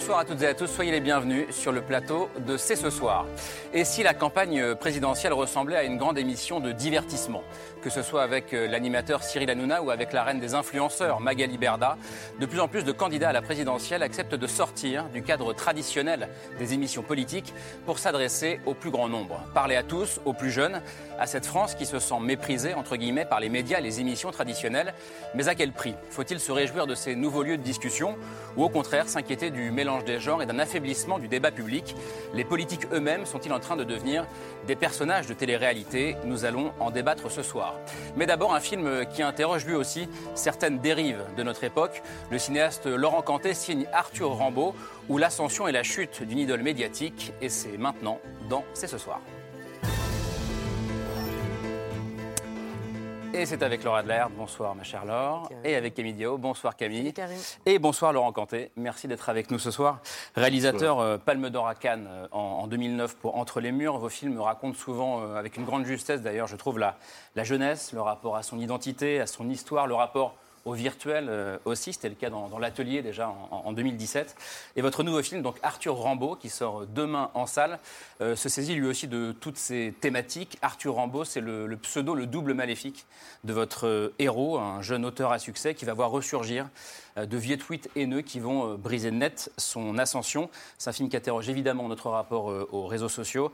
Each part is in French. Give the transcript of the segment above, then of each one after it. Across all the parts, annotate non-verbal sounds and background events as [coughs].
Bonsoir à toutes et à tous, soyez les bienvenus sur le plateau de C'est ce soir. Et si la campagne présidentielle ressemblait à une grande émission de divertissement, que ce soit avec euh, l'animateur Cyril Hanouna ou avec la reine des influenceurs Magali Berda, de plus en plus de candidats à la présidentielle acceptent de sortir du cadre traditionnel des émissions politiques pour s'adresser au plus grand nombre. Parler à tous, aux plus jeunes, à cette France qui se sent méprisée, par les médias les émissions traditionnelles. Mais à quel prix Faut-il se réjouir de ces nouveaux lieux de discussion ou au contraire s'inquiéter du mélange des genres et d'un affaiblissement du débat public? Les politiques eux-mêmes sont-ils en train de devenir des personnages de télé-réalité? Nous allons en débattre ce soir. Mais d'abord un film qui interroge lui aussi certaines dérives de notre époque. Le cinéaste Laurent Cantet signe Arthur Rambaud, où l'ascension et la chute d'une idole médiatique, et c'est maintenant dans C'est ce soir. Et c'est avec Laura Adler. Bonsoir, ma chère Laure. Et avec Camille Diao. Bonsoir, Camille. Et bonsoir, Laurent Canté. Merci d'être avec nous ce soir. Réalisateur euh, Palme d'Or à Cannes euh, en, 2009 pour Entre les murs. Vos films racontent souvent, euh, avec une grande justesse d'ailleurs, je trouve, la, la jeunesse, le rapport à son identité, à son histoire, le rapport au virtuel euh, aussi. C'était le cas dans, l'atelier déjà en, 2017. Et votre nouveau film, donc Arthur Rambaud, qui sort demain en salle, euh, se saisit lui aussi de toutes ces thématiques. Arthur Rambaud, c'est le, pseudo, le double maléfique de votre euh, héros, un jeune auteur à succès qui va voir ressurgir de vieux tweets haineux qui vont briser net son ascension. C'est un film qui interroge évidemment notre rapport aux réseaux sociaux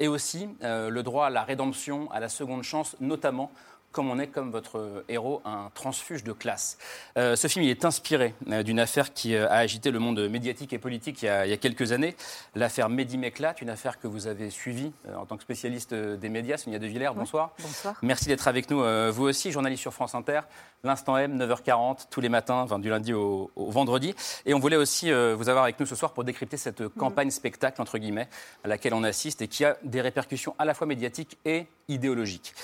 et aussi le droit à la rédemption, à la seconde chance, notamment comme on est, comme votre héros, un transfuge de classe. Euh, ce film il est inspiré euh, d'une affaire qui euh, a agité le monde médiatique et politique il y a, quelques années, l'affaire Mehdi Meklat, une affaire que vous avez suivie en tant que spécialiste des médias. Sonia De Villers, bonsoir. bonsoir. Merci d'être avec nous, vous aussi, journaliste sur France Inter. L'Instant M, 9h40, tous les matins, enfin, du lundi au, vendredi. Et on voulait aussi vous avoir avec nous ce soir pour décrypter cette campagne spectacle, entre guillemets, à laquelle on assiste et qui a des répercussions à la fois médiatiques et idéologiques.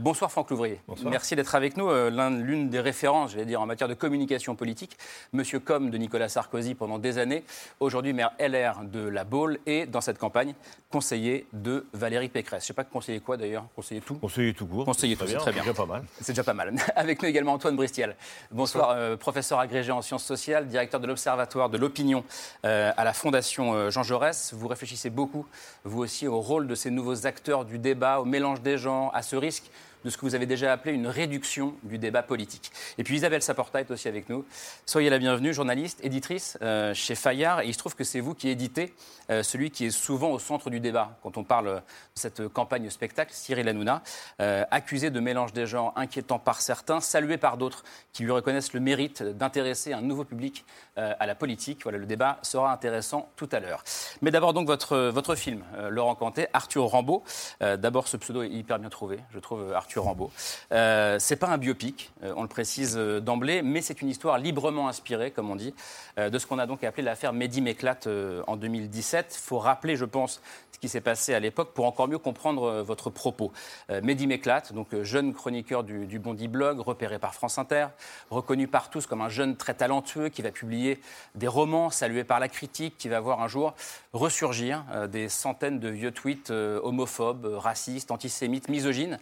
bonsoir Franck Louvrier. Merci d'être avec nous. Euh, l'une des références, je vais dire, en matière de communication politique, Monsieur Com de Nicolas Sarkozy pendant des années, aujourd'hui maire LR de La Baule et dans cette campagne, conseiller de Valérie Pécresse. Je ne sais pas conseiller quoi d'ailleurs, conseiller tout? Conseiller tout court. Conseiller tout, c'est très bien. C'est déjà pas mal. C'est déjà pas mal. [laughs] Avec nous également Antoine Bristial. Bonsoir, euh, professeur agrégé en sciences sociales, directeur de l'Observatoire de l'opinion euh, à la Fondation Jean Jaurès. Vous réfléchissez beaucoup, vous aussi, au rôle de ces nouveaux acteurs du débat, au mélange des gens, à ce risque de ce que vous avez déjà appelé une réduction du débat politique. Et puis Isabelle Saporta est aussi avec nous. Soyez la bienvenue, journaliste, éditrice euh, chez Fayard. Et il se trouve que c'est vous qui éditez euh, celui qui est souvent au centre du débat quand on parle de cette campagne spectacle, Cyril Hanouna, euh, accusé de mélange des genres inquiétant par certains, salué par d'autres qui lui reconnaissent le mérite d'intéresser un nouveau public à la politique. Voilà, le débat sera intéressant tout à l'heure. Mais d'abord donc votre, votre film, Laurent Cantet, Arthur Rambaud. d'abord ce pseudo est hyper bien trouvé, je trouve, Arthur Arthur Rambaud. Euh, pas un biopic, euh, on le précise euh, d'emblée, mais c'est une histoire librement inspirée, comme on dit, euh, de ce qu'on a donc appelé l'affaire Mehdi Meklat en 2017. Il faut rappeler, je pense, ce qui s'est passé à l'époque pour encore mieux comprendre votre propos. Mehdi Meklat, donc jeune chroniqueur du, du Bondi Blog, repéré par France Inter, reconnu par tous comme un jeune très talentueux qui va publier des romans salués par la critique, qui va voir un jour ressurgir des centaines de vieux tweets homophobes, racistes, antisémites, misogynes.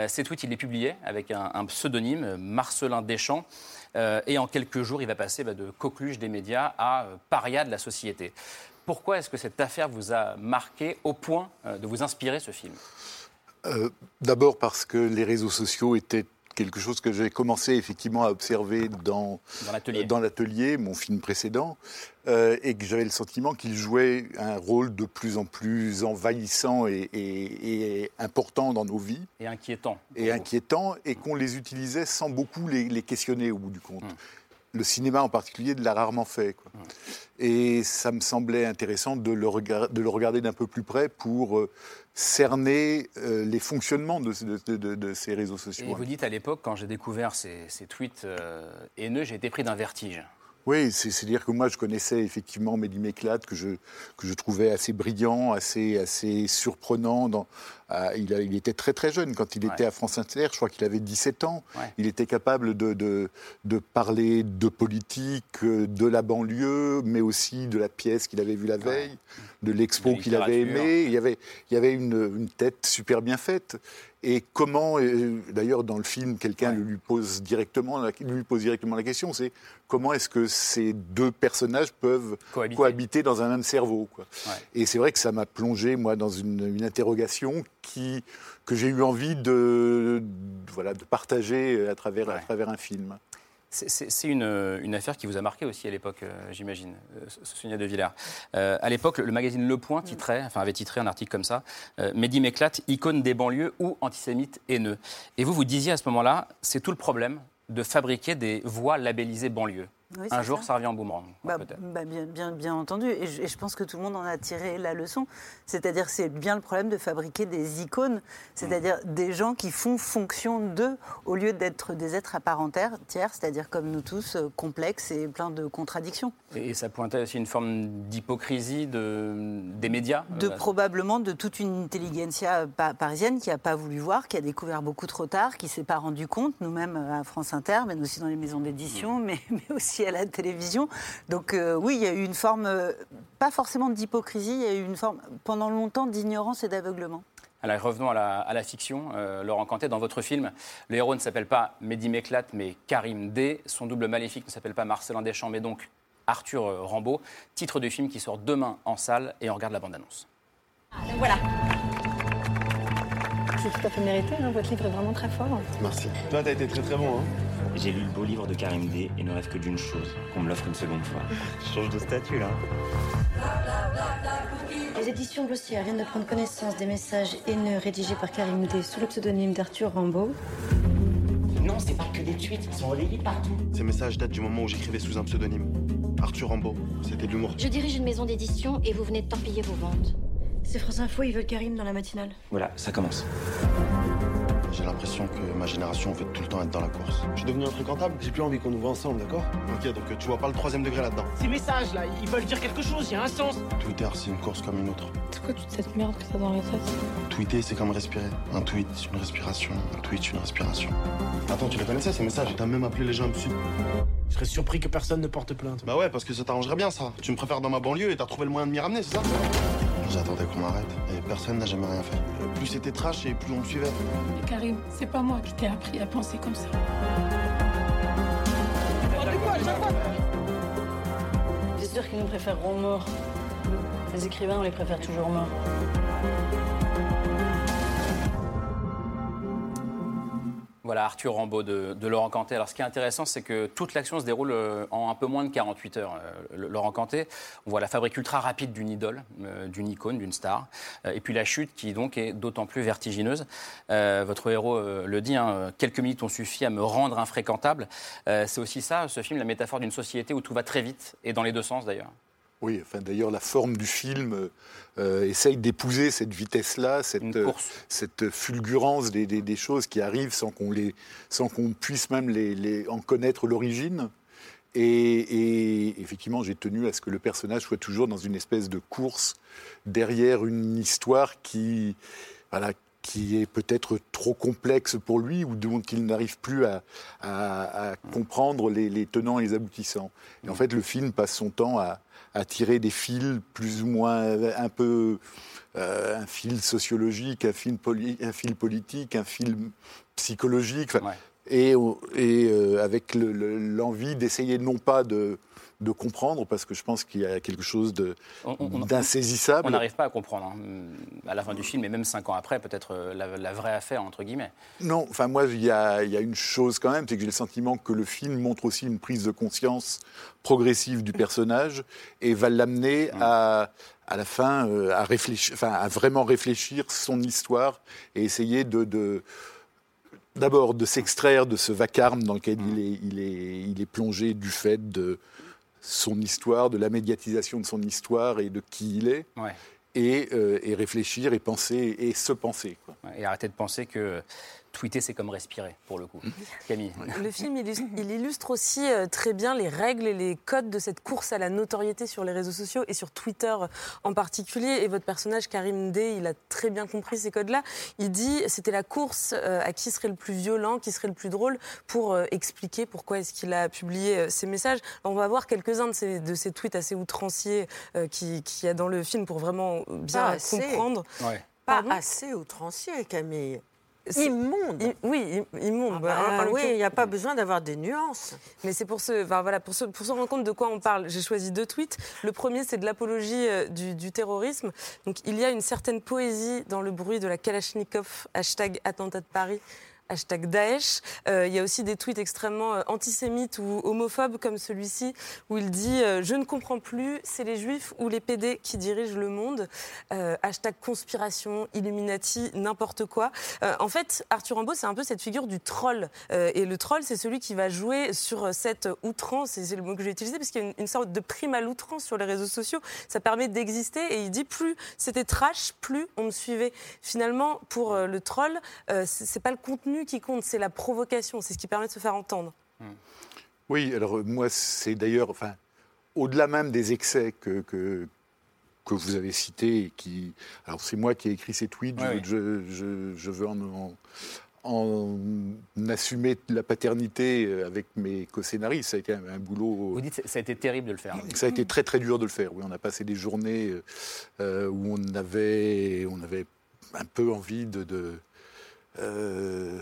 Euh, ces tweets, il les publiait avec un, pseudonyme, Marcelin Deschamps. Euh, et en quelques jours, il va passer bah, de coqueluche des médias à euh, paria de la société. Pourquoi est-ce que cette affaire vous a marqué au point de vous inspirer ce film? D'abord parce que les réseaux sociaux étaient quelque chose que j'ai commencé effectivement à observer dans, dans l'atelier, mon film précédent, euh, et que j'avais le sentiment qu'il jouait un rôle de plus en plus envahissant et, important dans nos vies. Et inquiétant. Et inquiétant, et qu'on les utilisait sans beaucoup les, questionner au bout du compte. Hum. Le cinéma en particulier l'a rarement fait. Et ça me semblait intéressant de le, de le regarder d'un peu plus près pour euh, cerner euh, les fonctionnements de, de, ces réseaux sociaux. Et vous dites à l'époque, quand j'ai découvert ces, tweets euh, haineux, j'ai été pris d'un vertige. Oui, c'est-à-dire que moi, je connaissais effectivement Mehdi Méclate, que je, que je trouvais assez brillant, assez, assez surprenant. Dans, il, il, était très très jeune quand il était à France Inter, je crois qu'il avait 17 ans. Il était capable de, de, de, parler de politique, de la banlieue, mais aussi de la pièce qu'il avait vue la veille, de l'expo qu'il avait aimé. Il y avait, il y avait une, une tête super bien faite. Et comment, d'ailleurs dans le film, quelqu'un lui pose directement, lui pose directement la question, c'est comment est-ce que ces deux personnages peuvent cohabiter, dans un même cerveau quoi. Et c'est vrai que ça m'a plongé moi dans une, une interrogation qui, que j'ai eu envie de, voilà, de partager à travers, à travers un film. C'est une, une, affaire qui vous a marqué aussi à l'époque, euh, j'imagine, euh, Sonia de Villers. Euh, à l'époque, le, magazine Le Point titrait, enfin avait titré un article comme ça, Mehdi Méclate, icône des banlieues ou antisémite haineux. Et vous, vous disiez à ce moment-là, c'est tout le problème de fabriquer des voix labellisées un jour, ça. revient en boomerang. Bah, bah, bien, bien, bien, entendu. Et je, pense que tout le monde en a tiré la leçon. C'est-à-dire c'est bien le problème de fabriquer des icônes, c'est-à-dire mm. des gens qui font fonction d'eux au lieu d'être des êtres à part entière, c'est-à-dire comme nous tous, euh, complexes et plein de contradictions. Et, ça pointait aussi une forme d'hypocrisie de, des médias De euh, probablement de toute une intelligentsia parisienne qui n'a pas voulu voir, qui a découvert beaucoup trop tard, qui s'est pas rendu compte, nous-mêmes à France Inter, mais aussi dans les maisons d'édition, mm. mais, [laughs] mais aussi à la télévision. Donc euh, oui, il y a eu une forme, euh, pas forcément d'hypocrisie, il y a eu une forme pendant longtemps d'ignorance et d'aveuglement. Alors revenons à la, fiction. Euh, Laurent Cantet, dans votre film, le héros ne s'appelle pas Mehdi Méclate, mais Karim D. Son double maléfique ne s'appelle pas Marcelin Deschamps, mais donc Arthur Rambaud. Titre du film qui sort demain en salle et on regarde la bande-annonce. Ah, voilà. C'est tout à fait mérité, hein. votre livre est vraiment très fort. Merci. Toi, t'as été très très bon. Hein. J'ai lu le beau livre de Karim D et ne rêve que d'une chose, qu'on me l'offre une seconde fois. Je change de statut là. Les éditions Glossier viennent de prendre connaissance des messages haineux rédigés par Karim D sous le pseudonyme d'Arthur Rambaud. Non, c'est pas que des tweets, ils sont relayés partout. Ces messages datent du moment où j'écrivais sous un pseudonyme. Arthur Rambaud, c'était de l'humour. Je dirige une maison d'édition et vous venez de torpiller vos ventes. C'est France Info, ils veulent Karim dans la matinale. Voilà, ça commence. J'ai l'impression que ma génération veut tout le temps être dans la course. Je suis devenu infréquentable, j'ai plus envie qu'on nous voit ensemble, d'accord? Ok, donc tu vois pas le troisième degré là-dedans. Ces messages là, ils veulent dire quelque chose, il y a un sens. Twitter, c'est une course comme une autre. C'est quoi toute cette merde que t'as dans la tête? Tweeter, c'est comme respirer. Un tweet, une respiration. Un tweet, une respiration. Attends, tu les connaissais ces messages? T'as même appelé les gens psy. Je serais surpris que personne ne porte plainte. Bah ouais, parce que ça t'arrangerait bien ça. Tu me préfères dans ma banlieue et t'as trouvé le moyen de m'y ramener, c'est ça? J'attendais qu'on m'arrête et personne n'a jamais rien fait. Plus c'était trash et plus on me suivait. Mais Karim, c'est pas moi qui t'ai appris à penser comme ça. C'est sûr qu'ils nous préféreront morts. Les écrivains, on les préfère toujours morts. Voilà, Arthur Rambaud de, Laurent Cantet. Alors, ce qui est intéressant, c'est que toute l'action se déroule euh, en un peu moins de 48 heures. Euh, Laurent Cantet, on voit la fabrique ultra rapide d'une idole, euh, d'une icône, d'une star, et puis la chute qui donc est d'autant plus vertigineuse. votre héros le dit, hein, quelques minutes ont suffi à me rendre infréquentable. c'est aussi ça, ce film, la métaphore d'une société où tout va très vite, et dans les deux sens d'ailleurs. Oui, enfin, d'ailleurs, la forme du film euh, essaye d'épouser cette vitesse-là, cette, cette fulgurance des, des, choses qui arrivent sans qu'on, les, sans qu'on puisse même les, les en connaître l'origine. Et, et, effectivement, j'ai tenu à ce que le personnage soit toujours dans une espèce de course derrière une histoire qui, voilà, qui est peut-être trop complexe pour lui ou dont il n'arrive plus à, à, comprendre les, les, tenants et les aboutissants. Et en fait, le film passe son temps à, à tirer des fils plus ou moins un peu euh, un fil sociologique, un fil, un fil politique, un fil psychologique, et, et euh, avec l'envie d'essayer non pas de de comprendre, parce que je pense qu'il y a quelque chose d'insaisissable. On n'arrive pas à comprendre hein, à la fin du film, et même cinq ans après, peut-être euh, la, vraie affaire, entre guillemets. Non, enfin moi, il y a, y a, une chose quand même, c'est que j'ai le sentiment que le film montre aussi une prise de conscience progressive du personnage et va l'amener mm. à, à la fin euh, à, réfléchir, enfin, à vraiment réfléchir son histoire et essayer de, de d'abord de s'extraire de ce vacarme dans lequel il, est, il, est, il est plongé du fait de son histoire, de la médiatisation de son histoire et de qui il est. et, et, réfléchir et penser et se penser. Quoi. Et arrêter de penser que tweeter, c'est comme respirer, pour le coup. Camille. Le film, il illustre aussi euh, très bien les règles et les codes de cette course à la notoriété sur les réseaux sociaux et sur Twitter en particulier. Et votre personnage, Karim Day, il a très bien compris ces codes-là. Il dit c'était la course euh, à qui serait le plus violent, qui serait le plus drôle, pour euh, expliquer pourquoi est-ce qu'il a publié ces messages. on va voir quelques-uns de ces, de ces tweets assez outranciers qu'il qui y a dans le film pour vraiment bien comprendre. Pas assez outrancier, Camille. Immonde. oui, immonde. Ah bah, oui, il n'y a pas besoin d'avoir des nuances. Mais c'est pour se, voilà, pour, se, pour se rendre compte de quoi on parle. J'ai choisi deux tweets. Le premier, c'est de l'apologie euh, du, du, terrorisme. Donc, il y a une certaine poésie dans le bruit de la Kalachnikov, hashtag attentat de Paris, hashtag Daesh. Euh, il y a aussi des tweets extrêmement euh, antisémites ou homophobes comme celui-ci où il dit euh, Je ne comprends plus, c'est les juifs ou les PD qui dirigent le monde. hashtag conspiration, Illuminati, n'importe quoi. en fait, Arthur Rimbaud, c'est un peu cette figure du troll. et le troll, c'est celui qui va jouer sur cette outrance, et c'est le mot que j'ai utilisé, parce qu'il y a une, sorte de prime à l'outrance sur les réseaux sociaux. Ça permet d'exister. Et il dit Plus c'était trash, plus on me suivait. Finalement, pour le troll, c'est pas le contenu qui compte, c'est la provocation, c'est ce qui permet de se faire entendre. Oui, alors euh, moi, c'est d'ailleurs, enfin, au-delà même des excès que, que, que, vous avez cités, qui, alors c'est moi qui ai écrit ces tweets, je, je, je, veux en, en, assumer la paternité avec mes co-scénaristes. Ça a été un, boulot. Vous dites ça a été terrible de le faire. Ça a été très très dur de le faire. Oui, on a passé des journées euh, où on avait, on avait un peu envie de, de euh,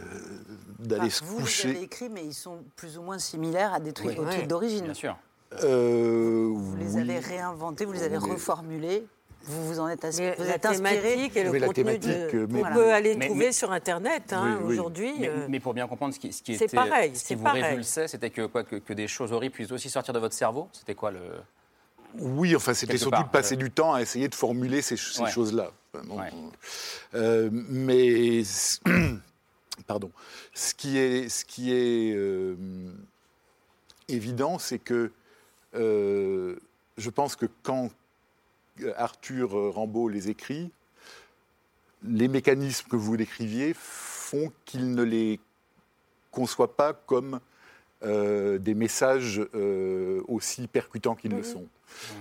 d'aller se coucher. Vous les avez écrits, mais ils sont plus ou moins similaires à des trucs, d'origine. Bien sûr. Euh, vous les avez réinventés, vous les avez reformulés. Vous vous en êtes, vous la êtes thématique et le contenu de... Mais, on peut aller trouver sur Internet hein, aujourd'hui. Euh. Mais, pour bien comprendre ce qui, ce qui était, pareil, ce qui vous révulsait, c'était que, quoi, que, que, des choses horribles puissent aussi sortir de votre cerveau? C'était quoi le Oui, enfin, c'était surtout de passer du temps à essayer de formuler ces, ces choses-là. Euh, mais [clears throat] pardon. Ce qui est, ce qui est euh, évident, c'est que euh, je pense que quand Arthur Rambaud les écrit, les mécanismes que vous décriviez font qu'il ne les conçoit pas comme des messages aussi percutants qu'ils le sont.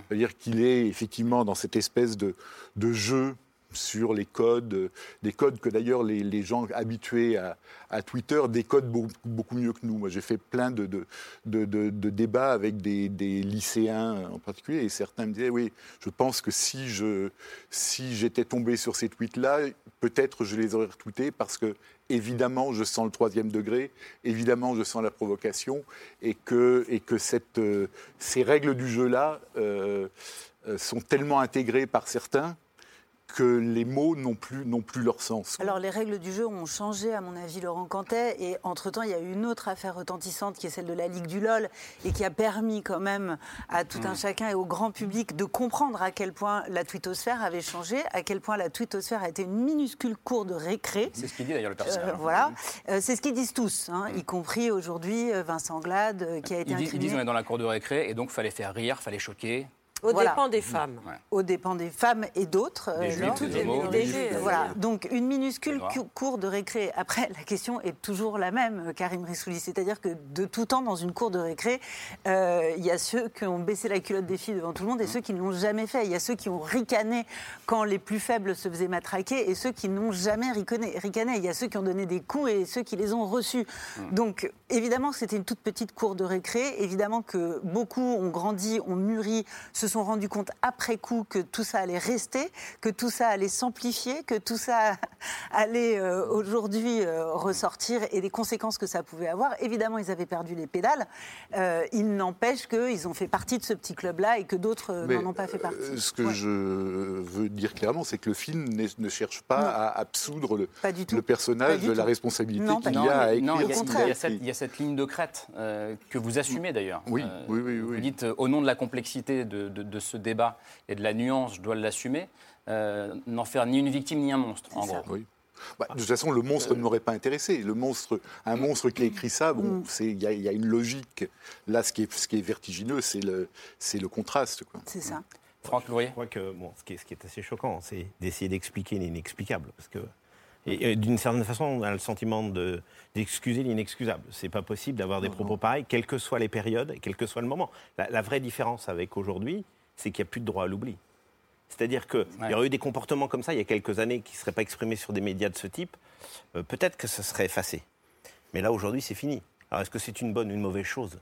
C'est-à-dire qu'il est effectivement dans cette espèce de, de jeu sur les codes, des codes que d'ailleurs les, gens habitués à, Twitter décodent beaucoup, mieux que nous. Moi, j'ai fait plein de, débats avec des, lycéens en particulier, et certains me disaient, oui, je pense que si, j'étais tombé sur ces tweets-là, peut-être je les aurais retweetés parce que, évidemment, je sens le troisième degré, évidemment, je sens la provocation, et que, euh, ces règles du jeu-là euh, euh, sont tellement intégrées par certains que les mots n'ont plus, n'ont plus leur sens. Alors les règles du jeu ont changé, à mon avis, Laurent Cantet, et entre-temps, il y a eu une autre affaire retentissante qui est celle de la Ligue du LOL, et qui a permis quand même à tout un mm. chacun et au grand public de comprendre à quel point la twittosphère avait changé, à quel point la twittosphère a été une minuscule cour de récré. C'est ce qu'il dit d'ailleurs le personnage. Euh, voilà, euh, c'est ce qu'ils disent tous, hein, y compris aujourd'hui euh, Vincent Glade, qui a été Ils disent on est dans la cour de récré, et donc fallait faire rire, fallait choquer. Au dépend des femmes. Au dépend des femmes et d'autres. Euh, voilà. Donc une minuscule cour de récré. Après, la question est toujours la même, Karim Rissouli. C'est-à-dire que de tout temps, dans une cour de récré, euh, il y a ceux qui ont baissé la culotte des filles devant tout le monde et ceux qui ne l'ont jamais fait. Il y a ceux qui ont ricané quand les plus faibles se faisaient matraquer et ceux qui n'ont jamais ricané. Il y a ceux qui ont donné des coups et ceux qui les ont reçus. Donc évidemment, c'était une toute petite cour de récré. Évidemment que beaucoup ont grandi, ont mûri, se se sont rendus compte après coup que tout ça allait rester, que tout ça allait s'amplifier, que tout ça [laughs] allait euh, aujourd'hui euh, ressortir et des conséquences que ça pouvait avoir. Évidemment, ils avaient perdu les pédales. Euh, il n'empêche qu'ils ont fait partie de ce petit club-là et que d'autres n'en ont pas fait partie. Ce que je veux dire clairement, c'est que le film ne cherche pas à absoudre le, le personnage de la responsabilité qu'il y a à écrire. il, y a cette, ligne de crête que vous assumez d'ailleurs. Oui, oui, oui, Vous dites, au nom de la complexité de, de, ce débat et de la nuance, je dois l'assumer, euh, n'en faire ni une victime ni un monstre, en gros. Oui. Bah, de toute façon, le monstre ne m'aurait pas intéressé. Le monstre, un monstre qui a écrit ça, bon, mm. il y, a une logique. Là, ce qui est, ce qui est vertigineux, c'est le, le contraste. C'est ça. Franck Lourier Je crois que bon, ce, qui est, ce qui est assez choquant, c'est d'essayer d'expliquer l'inexplicable. Parce que et, d'une certaine façon, on a le sentiment d'excuser l'inexcusable. C'est pas possible d'avoir des propos pareils, quelles que soient les périodes et quel que soit le moment. La, vraie différence avec aujourd'hui, c'est qu'il n'y a plus de droit à l'oubli. C'est-à-dire qu'il y aurait eu des comportements comme ça il y a quelques années qui ne seraient pas exprimés sur des médias de ce type. Euh, peut-être que ça serait effacé. Mais là, aujourd'hui, c'est fini. Alors, est-ce que c'est une bonne ou une mauvaise chose?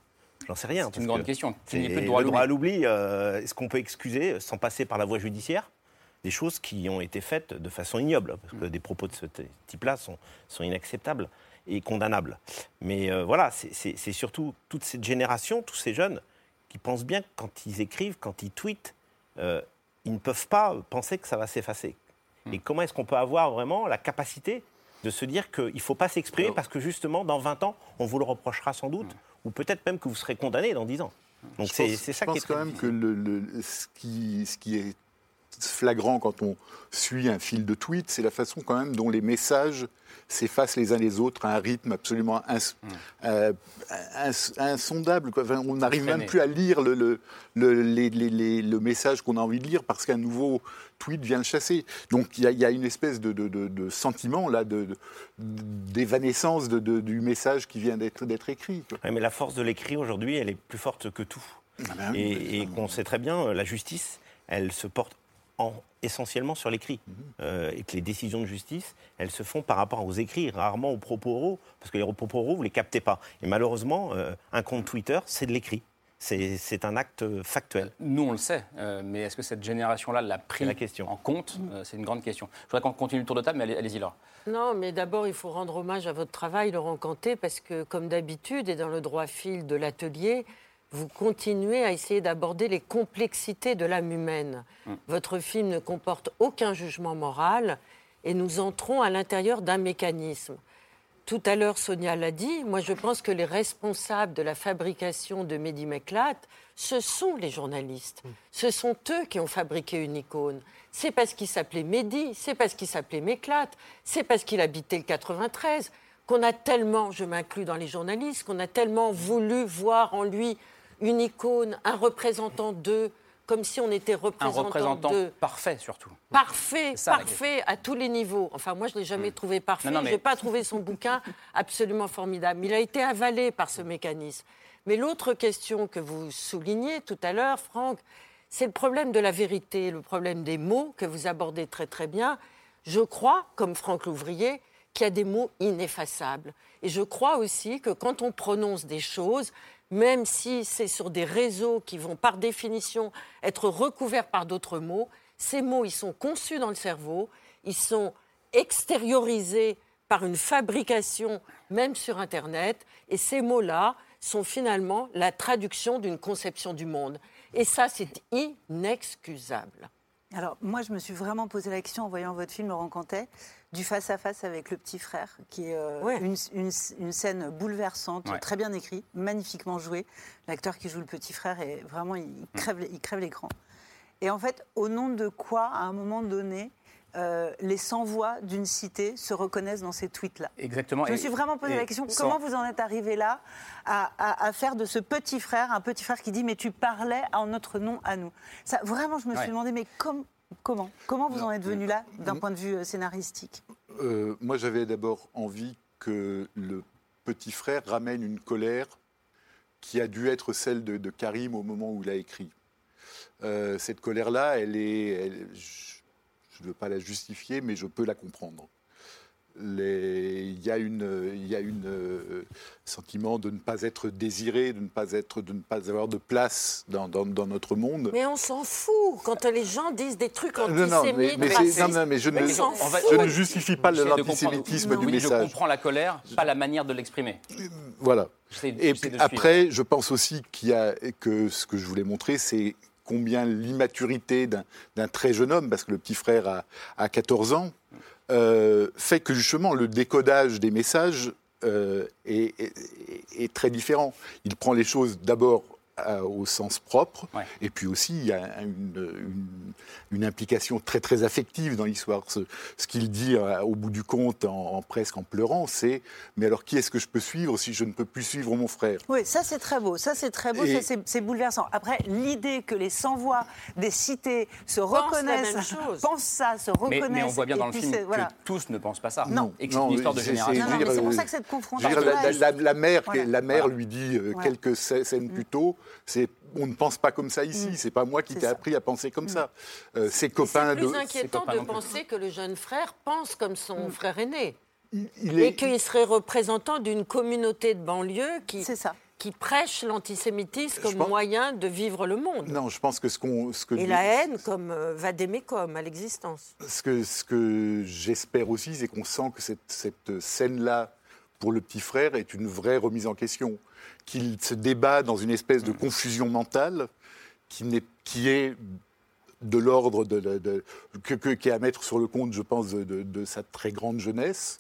J'en sais rien. C'est une grande question. Il n'y a plus de droit à l'oubli. Euh, est-ce qu'on peut excuser sans passer par la voie judiciaire? Des choses qui ont été faites de façon ignoble, parce que des propos de ce type-là sont, sont, inacceptables et condamnables. Mais euh, voilà, c'est surtout toute cette génération, tous ces jeunes, qui pensent bien que quand ils écrivent, quand ils tweetent, euh, ils ne peuvent pas penser que ça va s'effacer. Hmm. Et comment est-ce qu'on peut avoir vraiment la capacité de se dire qu'il ne faut pas s'exprimer parce que justement, dans 20 ans, on vous le reprochera sans doute, hmm. ou peut-être même que vous serez condamné dans 10 ans. Donc c'est ça qui est quand même que le, ce, qui, ce qui est flagrant quand on suit un fil de tweets, c'est la façon quand même dont les messages s'effacent les uns les autres à un rythme absolument mm. euh, insondable. on n'arrive même plus à lire le, le, message qu'on a envie de lire parce qu'un nouveau tweet vient le chasser. Donc il y, a une espèce de, sentiment là, d'évanescence du message qui vient d'être écrit. mais la force de l'écrit aujourd'hui, elle est plus forte que tout. Ah ben et, et qu'on sait très bien, la justice, elle se porte essentiellement sur l'écrit. Mhm. Euh, et que les décisions de justice, elles se font par rapport aux écrits, rarement aux propos oraux, parce que les propos oraux, vous ne les captez pas. Et malheureusement, euh, un compte Twitter, c'est de l'écrit. C'est un acte factuel. Nous, on le sait, euh, mais est-ce que cette génération-là l'a pris en compte? C'est une grande question. Je voudrais qu'on continue le tour de table, mais allez-y, Laura. Non, mais d'abord, il faut rendre hommage à votre travail, Laurent Canté, parce que, comme d'habitude, et dans le droit fil de l'atelier, vous continuez à essayer d'aborder les complexités de l'âme humaine. Mm. Votre film ne comporte aucun jugement moral et nous entrons à l'intérieur d'un mécanisme. Tout à l'heure, Sonia l'a dit, moi je pense que les responsables de la fabrication de Mehdi Meklat, ce sont les journalistes. Mm. Ce sont eux qui ont fabriqué une icône. C'est parce qu'il s'appelait Mehdi, c'est parce qu'il s'appelait Meklat, c'est parce qu'il habitait le 93 qu'on a tellement, je m'inclus dans les journalistes, qu'on a tellement voulu voir en lui une icône, un représentant d'eux, comme si on était représentant, un représentant parfait surtout. Parfait, parfait à tous les niveaux. Enfin, moi, je ne l'ai jamais hmm. trouvé parfait. Je n'ai pas trouvé son bouquin [laughs] absolument formidable. Il a été avalé par ce mécanisme. Mais l'autre question que vous soulignez tout à l'heure, Franck, c'est le problème de la vérité, le problème des mots que vous abordez très très bien. Je crois, comme Franck Louvrier, qu'il y a des mots ineffaçables. Et je crois aussi que quand on prononce des choses, même si c'est sur des réseaux qui vont par définition être recouverts par d'autres mots, ces mots, ils sont conçus dans le cerveau, ils sont extériorisés par une fabrication, même sur Internet, et ces mots-là sont finalement la traduction d'une conception du monde. Et ça, c'est inexcusable. Alors, moi, je me suis vraiment posé la question en voyant votre film, Laurent Cantet, du face-à-face avec le petit frère, qui est euh, une, scène bouleversante, très bien écrite, magnifiquement jouée. L'acteur qui joue le petit frère, est vraiment, il mm. crève, il crève l'écran. Et en fait, au nom de quoi, à un moment donné, euh, les sans-voix d'une cité se reconnaissent dans ces tweets-là. Exactement. Je me suis vraiment posé la question comment vous en êtes arrivé là à, faire de ce petit frère un petit frère qui dit mais tu parlais en notre nom à nous. Ça, vraiment, je me suis demandé mais comment Comment vous en êtes venu là d'un point de vue euh, scénaristique? Euh, Moi, j'avais d'abord envie que le petit frère ramène une colère qui a dû être celle de, Karim au moment où il a écrit. cette colère-là, elle est, je ne veux pas la justifier, mais je peux la comprendre. il y a une, il y a une euh, sentiment de ne pas être désiré, de ne pas être, de ne pas avoir de place dans, dans, notre monde. Mais on s'en fout quand les gens disent des trucs antisémites. Non, non, mais, non, non, mais je, ne, je ne justifie pas l'antisémitisme du message. Je comprends la colère, pas la manière de l'exprimer. Voilà. Et après, je pense aussi qu'il y a que ce que je voulais montrer, c'est combien l'immaturité d'un très jeune homme, parce que le petit frère a, 14 ans, euh, fait que justement le décodage des messages euh, est, très différent. Il prend les choses d'abord au sens propre. Et puis aussi, il y a une, implication très très affective dans l'histoire. Ce, qu'il dit euh, au bout du compte, en, presque en pleurant, c'est mais alors qui est-ce que je peux suivre si je ne peux plus suivre mon frère? Oui, ça c'est très beau. Ça c'est très beau. C'est bouleversant. Après, l'idée que les sans-voix des cités se reconnaissent, pensent ça, se reconnaissent. Mais, on voit bien dans le film que tous ne pensent pas ça. Non, et c'est une histoire de génération. C'est pour ça que cette confrontation. La, mère, la mère lui dit euh, quelques scènes plus tôt c'est on ne pense pas comme ça ici. Mm. C'est pas moi qui t'ai appris à penser comme mm. ça. Euh, ses copains de. C'est plus inquiétant de penser que le jeune frère pense comme son mm. frère aîné. Et qu'il serait représentant d'une communauté de banlieue qui, qui prêche l'antisémitisme comme moyen de vivre le monde. Non, je pense que ce qu'on. Que Et la haine comme euh, va d'aimer comme à l'existence. Ce que, ce que j'espère aussi, c'est qu'on sent que cette, cette scène-là, pour le petit frère, est une vraie remise en question qu'il se débat dans une espèce de confusion mentale qui, est, qui est de l'ordre que, qui est à mettre sur le compte, je pense, de, sa très grande jeunesse,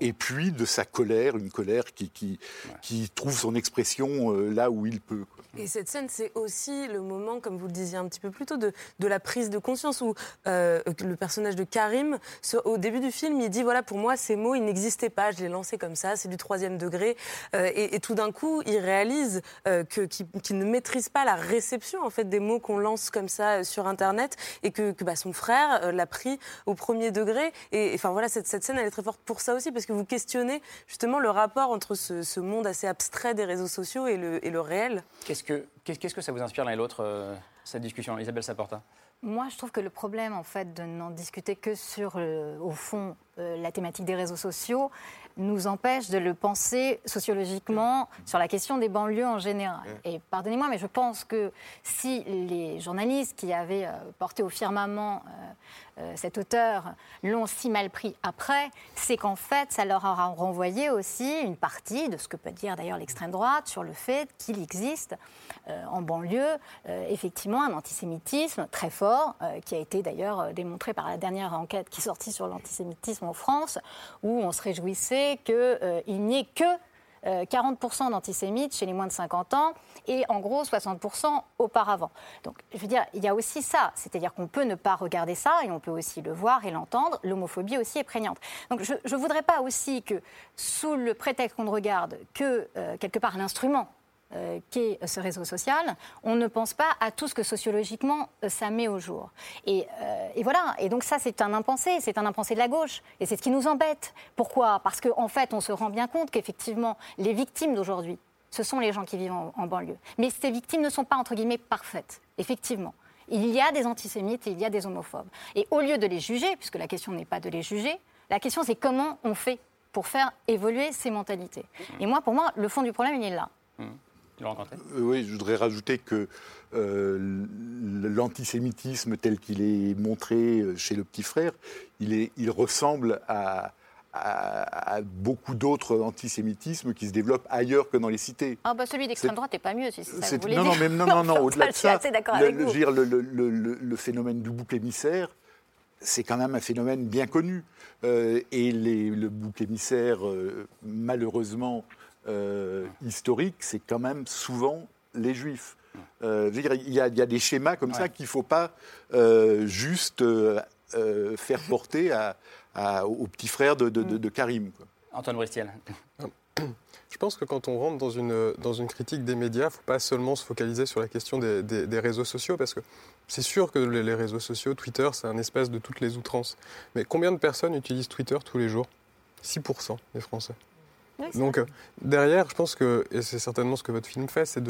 et puis de sa colère, une colère qui, qui, qui trouve son expression euh, là où il peut. Et cette scène, c'est aussi le moment, comme vous le disiez un petit peu plus tôt, de, de la prise de conscience où euh, le personnage de Karim, au début du film, il dit voilà, pour moi, ces mots, ils n'existaient pas. Je les lancés comme ça, c'est du troisième degré. Euh, et, tout d'un coup, il réalise euh, qu'il ne maîtrise pas la réception en fait des mots qu'on lance comme ça sur Internet et que, bah, son frère l'a pris au premier degré. Et enfin voilà, cette, cette, scène, elle est très forte pour ça aussi parce que vous questionnez justement le rapport entre ce, ce monde assez abstrait des réseaux sociaux et le, et le réel. Qu'est-ce qu'est-ce que ça vous inspire l'un et l'autre, euh, cette discussion Isabelle Saporta? Moi, je trouve que le problème, en fait, de n'en discuter que sur, au fond, euh, la thématique des réseaux sociaux, nous empêche de le penser sociologiquement sur la question des banlieues en général. Et pardonnez-moi, mais je pense que si les journalistes qui avaient euh, porté au firmament euh, cet auteur l'ont si mal pris après, c'est qu'en fait, ça leur aura renvoyé aussi une partie de ce que peut dire d'ailleurs l'extrême droite sur le fait qu'il existe euh, en banlieue effectivement un antisémitisme très fort, qui a été d'ailleurs démontré par la dernière enquête qui est sortie sur l'antisémitisme en France, où on se réjouissait qu'il n'y ait que 40% d'antisémites chez les moins de 50 ans et en gros 60% auparavant. Donc je veux dire, il y a aussi ça, c'est-à-dire qu'on peut ne pas regarder ça et on peut aussi le voir et l'entendre, l'homophobie aussi est prégnante. Donc je ne voudrais pas aussi que, sous le prétexte qu'on ne regarde que euh, quelque part l'instrument euh, qu'est ce réseau social, on ne pense pas à tout ce que sociologiquement euh, ça met au jour. Et, et voilà, et donc ça c'est un impensé, c'est un impensé de la gauche, et c'est ce qui nous embête. Pourquoi? Parce qu'en fait on se rend bien compte qu'effectivement les victimes d'aujourd'hui, ce sont les gens qui vivent en, banlieue. Mais ces victimes ne sont pas, entre guillemets, parfaites, effectivement. Il y a des antisémites et il y a des homophobes. Et au lieu de les juger, puisque la question n'est pas de les juger, la question c'est comment on fait pour faire évoluer ces mentalités. Mmh. Et moi, pour moi, le fond du problème, il est là. Euh, oui, je voudrais rajouter que euh, l'antisémitisme tel qu'il est montré euh, chez le petit frère, il, est, il ressemble à, à, beaucoup d'autres antisémitismes qui se développent ailleurs que dans les cités. Ah bah celui d'extrême droite n'est pas mieux, si ça vous non, non, mais non, non, non, [laughs] au-delà de ça, le, le, le, le, phénomène du bouc émissaire, c'est quand même un phénomène bien connu. Euh, et les, le bouc émissaire, euh, malheureusement euh, historique, c'est quand même souvent les juifs. il, y a, il y, a des schémas comme ça qu'il ne faut pas juste faire porter à, au petit frère de, de, Karim. Antoine Bristiel. [coughs] Je pense que quand on rentre dans une, dans une critique des médias, il ne faut pas seulement se focaliser sur la question des, des, réseaux sociaux, parce que c'est sûr que les, les, réseaux sociaux, Twitter, c'est un espace de toutes les outrances. Mais combien de personnes utilisent Twitter tous les jours? 6% des Français. Donc euh, derrière, je pense que, et c'est certainement ce que votre film fait, c'est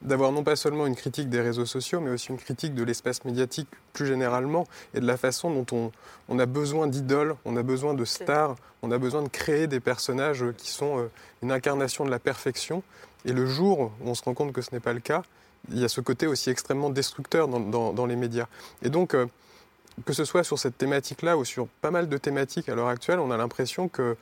d'avoir non pas seulement une critique des réseaux sociaux, mais aussi une critique de l'espace médiatique plus généralement, et de la façon dont on, on a besoin d'idoles, on a besoin de stars, on a besoin de créer des personnages qui sont euh, une incarnation de la perfection. Et le jour où on se rend compte que ce n'est pas le cas, il y a ce côté aussi extrêmement destructeur dans, dans, dans les médias. Et donc, euh, que ce soit sur cette thématique-là ou sur pas mal de thématiques à l'heure actuelle, on a l'impression que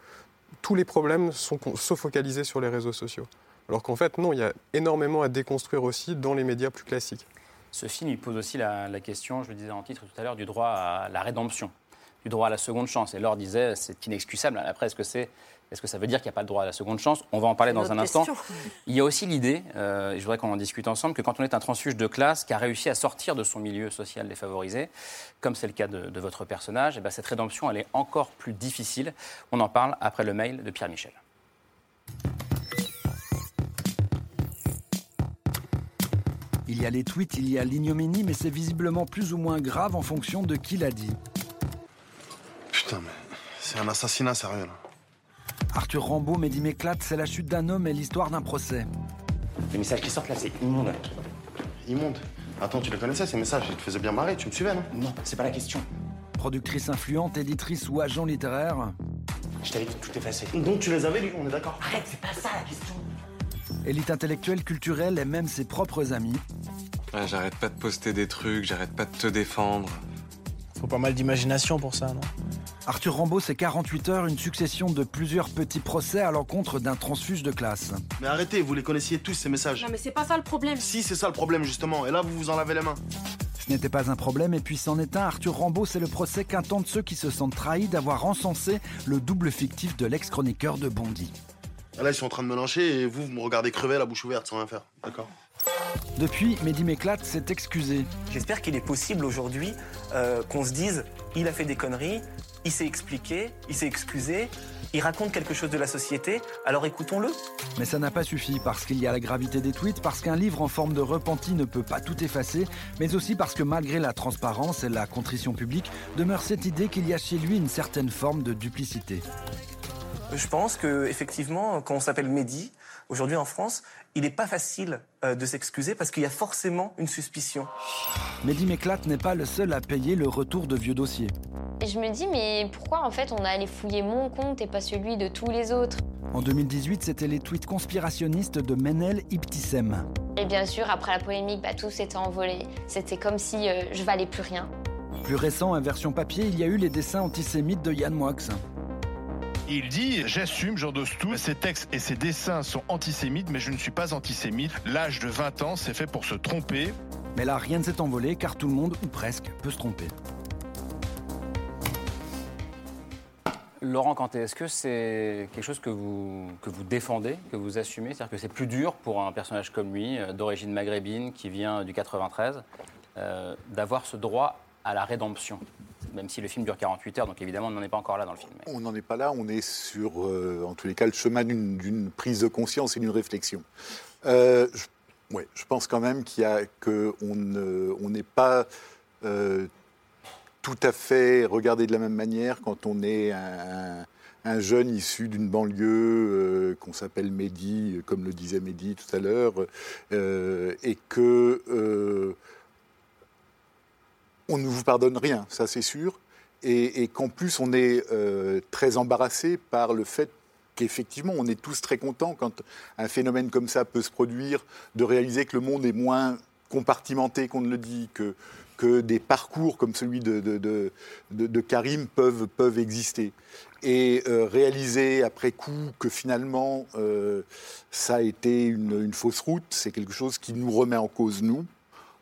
tous les problèmes sont, focalisés sur les réseaux sociaux. Alors qu'en fait, non, il y a énormément à déconstruire aussi dans les médias plus classiques. Ce film, il pose aussi la, question, je le disais en titre tout à l'heure, du droit à la rédemption, du droit à la seconde chance. Et Laure disait, c'est inexcusable. Après, est-ce que c'est Est-ce que ça veut dire qu'il n'y a pas le droit à la seconde chance? On va en parler dans un instant. Il y a aussi l'idée, euh, et je voudrais qu'on en discute ensemble, que quand on est un transfuge de classe qui a réussi à sortir de son milieu social défavorisé, comme c'est le cas de, votre personnage, et eh ben cette rédemption, elle est encore plus difficile. On en parle après le mail de Pierre Michel. Il y a les tweets, il y a l'ignominie, mais c'est visiblement plus ou moins grave en fonction de qui l'a dit. Putain, mais c'est un assassinat sérieux Arthur Rambaud, Mehdi m'éclate, c'est la chute d'un homme et l'histoire d'un procès. Les messages qui sortent là, c'est immonde. Immonde Attends, tu les connaissais ces messages Ils te faisaient bien marrer, tu me suivais, non? Non, c'est pas la question. Productrice influente, éditrice ou agent littéraire Je t'avais dit tout effacé. Donc tu les avais lus, on est d'accord? Arrête, c'est pas ça la question. Élite intellectuelle, culturelle et même ses propres amis. j'arrête pas de poster des trucs, j'arrête pas de te défendre. Faut pas mal d'imagination pour ça, non? Arthur Rambaud, c'est 48 heures, une succession de plusieurs petits procès à l'encontre d'un transfuge de classe. Mais arrêtez, vous les connaissiez tous ces messages. Non mais c'est pas ça le problème. Si, c'est ça le problème justement, et là vous vous en lavez les mains. Ce n'était pas un problème, et puis c'en est un. Arthur Rambaud, c'est le procès qu'intentent ceux qui se sentent trahis d'avoir encensé le double fictif de l'ex-chroniqueur de Bondy. Là, ils sont en train de me lyncher et vous, vous me regardez crever la bouche ouverte sans rien faire. D'accord Depuis, Mehdi Méclate s'est excusé. J'espère qu'il est possible aujourd'hui euh, qu'on se dise il a fait des conneries, il s'est expliqué, il s'est excusé, il raconte quelque chose de la société, alors écoutons-le. Mais ça n'a pas suffi parce qu'il y a la gravité des tweets, parce qu'un livre en forme de repenti ne peut pas tout effacer, mais aussi parce que malgré la transparence et la contrition publique, demeure cette idée qu'il y a chez lui une certaine forme de duplicité. Je pense que effectivement, quand on s'appelle Mehdi, aujourd'hui en France, il n'est pas facile euh, de s'excuser parce qu'il y a forcément une suspicion. Mehdi Méclate n'est pas le seul à payer le retour de vieux dossiers. Et je me dis, mais pourquoi en fait on a allé fouiller mon compte et pas celui de tous les autres? En 2018, c'était les tweets conspirationnistes de Menel Ibtissem. Et bien sûr, après la polémique, bah, tout s'était envolé. C'était comme si euh, je valais plus rien. Plus récent, en version papier, il y a eu les dessins antisémites de Yann Moix. Il dit J'assume, j'endosse tout. Ces textes et ces dessins sont antisémites, mais je ne suis pas antisémite. L'âge de 20 ans, c'est fait pour se tromper. Mais là, rien ne s'est envolé car tout le monde, ou presque, peut se tromper. Laurent Canté, est-ce que c'est quelque chose que vous, que vous défendez, que vous assumez? C'est-à-dire que c'est plus dur pour un personnage comme lui, euh, d'origine maghrébine, qui vient du 93, euh, d'avoir ce droit à la rédemption? Même si le film dure 48 heures, donc évidemment on n'en est pas encore là dans le film. On n'en est pas là, on est sur, euh, en tous les cas, le chemin d'une prise de conscience et d'une réflexion. Euh, je, pense quand même qu'il y n'est pas euh, tout à fait regardé de la même manière quand on est un, jeune issu d'une banlieue qu'on s'appelle Mehdi, comme le disait Mehdi tout à l'heure, et que on ne vous pardonne rien, ça c'est sûr, et, qu'en plus on est euh, très embarrassé par le fait qu'effectivement on est tous très contents quand un phénomène comme ça peut se produire, de réaliser que le monde est moins compartimenté qu'on ne le dit, que, des parcours comme celui de, Karim peuvent, exister. Et euh, réaliser après coup que finalement euh, ça a été une fausse route, c'est quelque chose qui nous remet en cause, nous,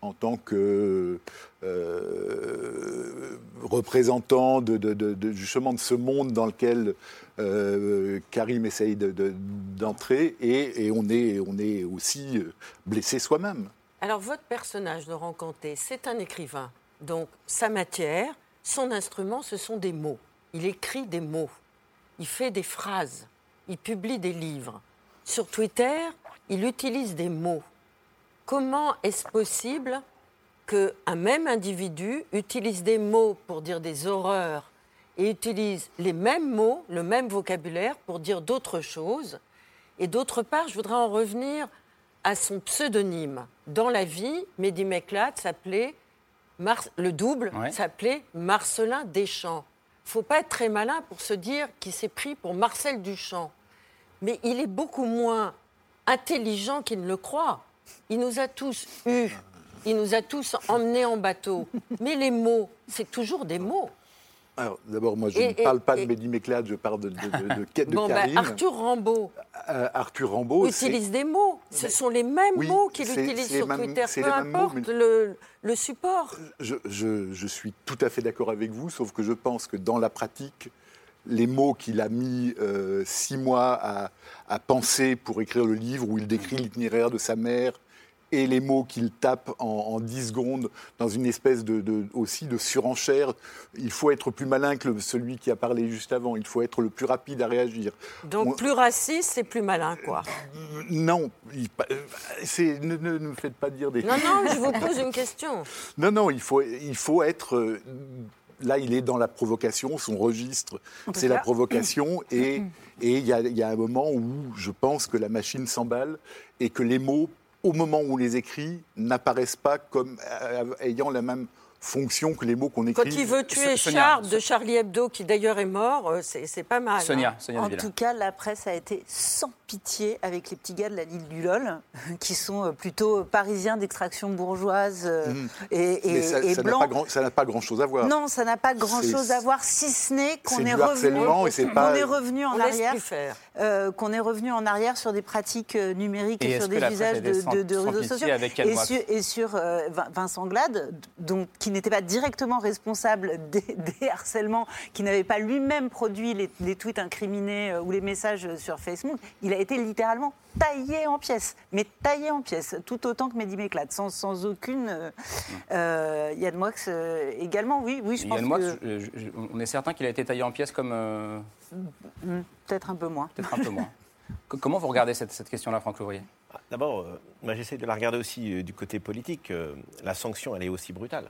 en tant que euh, représentant de, justement de ce monde dans lequel euh, Karim essaye d'entrer et, on, est, on est aussi blessé soi-même. Alors votre personnage, Laurent Canté, c'est un écrivain. Donc sa matière, son instrument, ce sont des mots. Il écrit des mots. Il fait des phrases. Il publie des livres. Sur Twitter, il utilise des mots. Comment est-ce possible qu'un même individu utilise des mots pour dire des horreurs et utilise les mêmes mots, le même vocabulaire pour dire d'autres choses? Et d'autre part, je voudrais en revenir à son pseudonyme. Dans la vie, Mehdi Meklat s'appelait, le double s'appelait Marcelin Deschamps. Il faut pas être très malin pour se dire qu'il s'est pris pour Marcel Duchamp. Mais il est beaucoup moins intelligent qu'il ne le croit. Il nous a tous eus il nous a tous emmenés en bateau. Mais les mots, c'est toujours des mots. Alors, d'abord, moi, je ne parle pas de Mehdi Méclade, je parle de, de, de, de, bon, ben, Arthur Rambaud. Euh, Arthur Rambaud utilise des mots. Ce sont les mêmes mots qu'il utilise sur Twitter, peu importe le, le, support. Je, je, je, suis tout à fait d'accord avec vous, sauf que je pense que dans la pratique, les mots qu'il a mis six mois à, à, penser pour écrire le livre où il décrit l'itinéraire de sa mère et les mots qu'il tape en, 10 secondes dans une espèce de, aussi de surenchère. Il faut être plus malin que celui qui a parlé juste avant. Il faut être le plus rapide à réagir. Donc plus raciste, c'est plus malin, quoi. Non, euh, ne, ne, me faites pas dire des... Non, non, je vous [laughs] pose une question. Non, non, il faut, il faut être... Euh, là, il est dans la provocation, son registre, c'est la provocation. Et il y, y, a un moment où je pense que la machine s'emballe et que les mots au moment où on les écrit, n'apparaissent pas comme euh, ayant la même fonction que les mots qu'on écrit. Quand il veut tuer Charles de Charlie Hebdo, qui d'ailleurs est mort, euh, c'est pas mal. Sonia, hein. Sonia En tout cas, la presse a été sans pitié avec les petits gars de la Lille du LOL, [laughs] qui sont euh, plutôt parisiens d'extraction bourgeoise mmh. et, et, ça, et blancs. Ça n'a pas grand-chose à voir. Non, ça n'a pas grand-chose à voir, si ce n'est qu'on est, revenu, est revenu en arrière, euh, qu'on est revenu en arrière sur des pratiques numériques et, sur des usages de, de, réseaux sociaux. et, sur, et sur Vincent Glade, donc qui n'était pas directement responsable des, [laughs] harcèlements, qui n'avait pas lui-même produit les, tweets incriminés euh, ou les messages sur Facebook, il a été littéralement taillé en pièces, mais taillé en pièces, tout autant que Mehdi Méclate, sans, sans aucune. Euh, euh Yann Moix euh, également, oui, oui, je pense Yann Moix, on est certain qu'il a été taillé en pièces comme. Mm, peut-être un peu moins. Peut-être un peu moins. [laughs] Comment vous regardez cette, cette question-là, Franck Louvrier? D'abord, j'essaie de la regarder aussi du côté politique. la sanction, elle est aussi brutale.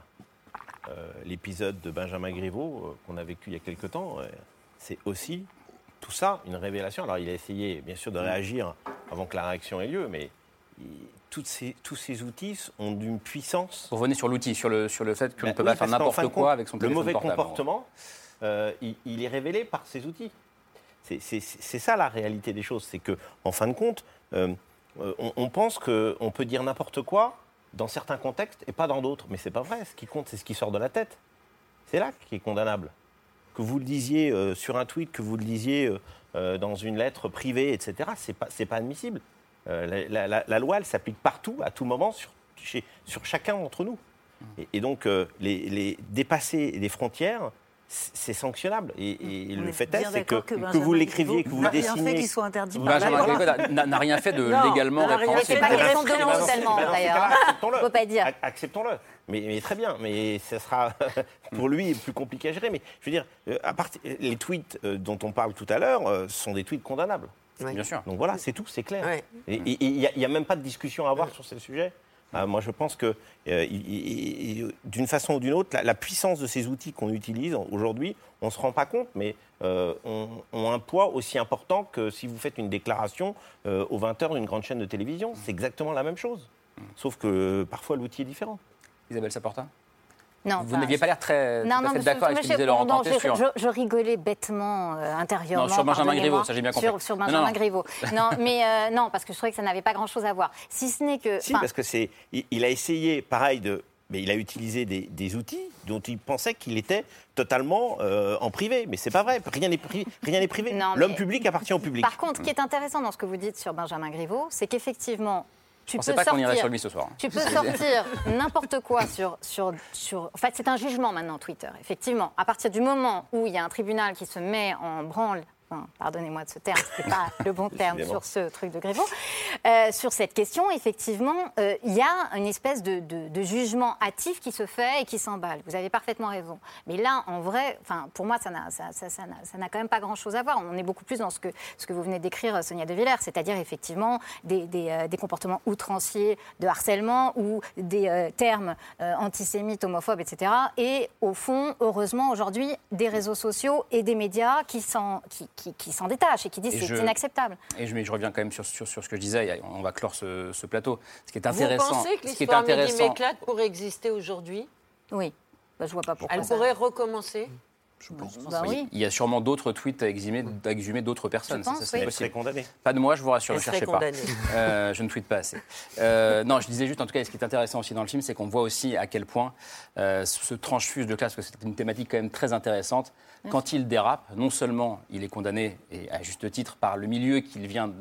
Euh, l'épisode de Benjamin Griveaux euh, qu'on a vécu il y a quelque temps, euh, c'est aussi tout ça une révélation. Alors il a essayé bien sûr de réagir avant que la réaction ait lieu, mais toutes ces, tous ces outils ont d'une puissance. Vous revenez sur l'outil, sur le, sur le fait qu'on ne peut pas faire n'importe quoi avec son téléphone Le mauvais comportement, il, est révélé par ces outils. C'est ça la réalité des choses. C'est que, en fin de compte, on, on, pense qu'on peut dire n'importe quoi dans certains contextes et pas dans d'autres. Mais c'est pas vrai. Ce qui compte, c'est ce qui sort de la tête. C'est là qui est condamnable. Que vous le disiez euh, sur un tweet, que vous le disiez euh, euh, dans une lettre privée, etc., c'est pas, pas admissible. La, loi, elle s'applique partout, à tout moment, sur, sur chacun d'entre nous. Et, donc, les, les, dépasser les frontières, c'est sanctionnable. Et, le fait est, c'est que, que, vous l'écriviez, que vous le dessiniez. fait qu'il soit interdit Benjamin n'a rien fait de légalement répréhensible. C'est pas question de tellement, d'ailleurs. Acceptons-le. pas dire. Acceptons-le. Mais, très bien, mais ce sera [laughs] pour lui plus compliqué à gérer. Mais je veux dire, euh, à part, les tweets euh, dont on parle tout à l'heure euh, sont des tweets condamnables. Bien sûr. Donc voilà, c'est tout, c'est clair. Et il n'y a, même pas de discussion à avoir sur ce sujet. Ah, moi, je pense que, euh, d'une façon ou d'une autre, la, puissance de ces outils qu'on utilise aujourd'hui, on ne se rend pas compte, mais euh, ont, un poids aussi important que si vous faites une déclaration euh, aux 20h d'une grande chaîne de télévision. C'est exactement la même chose. Sauf que parfois, l'outil est différent. Isabelle Saporta vous n'aviez pas l'air très, d'accord avec ce que disait Laurent je, sur... Je, je, rigolais bêtement euh, intérieurement. Non, sur Benjamin Griveaux, ça j'ai bien compris. Sur, sur Benjamin Griveaux. [laughs] non, mais euh, non, parce que je trouvais que ça n'avait pas grand-chose à voir. Si ce n'est que... Si, parce que c'est... Il, a essayé, pareil, de... Mais il a utilisé des, outils dont il pensait qu'il était totalement euh, en privé. Mais c'est pas vrai. Rien n'est privé. Rien privé. L'homme public appartient au public. Par contre, ce qui est intéressant dans ce que vous dites sur Benjamin Griveaux, c'est qu'effectivement, tu peux pas qu'on irait sur lui ce soir. Tu peux sortir [laughs] n'importe quoi sur, sur, sur. En fait, c'est un jugement maintenant, Twitter. Effectivement, à partir du moment où il y a un tribunal qui se met en branle pardonnez-moi de ce terme, ce n'est pas le bon [laughs] terme sur ce truc de Grévaux, euh, sur cette question, effectivement, euh, il y a une espèce de, jugement hâtif qui se fait et qui s'emballe. Vous avez parfaitement raison. Mais là, en vrai, pour moi, ça n'a ça, ça, ça, quand même pas grand-chose à voir. On est beaucoup plus dans ce que, ce que vous venez d'écrire, Sonia De Villers, c'est-à-dire effectivement des, des, euh, des, comportements outranciers de harcèlement ou des termes antisémites, homophobes, etc. Et au fond, heureusement, aujourd'hui, des réseaux sociaux et des médias qui, sont, qui qui, s'en détachent et qui disent c'est inacceptable. Et je, je, reviens quand même sur, sur, sur, ce que je disais, on va clore ce, plateau. Ce qui est intéressant. Vous pensez que l'histoire Méclate pourrait exister aujourd'hui? Oui. Bah, je vois pas pourquoi. Elle pourrait recommencer? Je pense. Bah il y a sûrement d'autres tweets à exhumer, d'autres personnes. ça, ça serait condamné. Pas de moi, je vous rassure, ne cherchez pas. Euh, je ne tweete pas assez. Euh, non, je disais juste, en tout cas, ce qui est intéressant aussi dans le film, c'est qu'on voit aussi à quel point euh, ce tranche-fuge de classe, parce que c'est une thématique quand même très intéressante, quand il dérape, non seulement il est condamné, et à juste titre, par le milieu qu'il vient,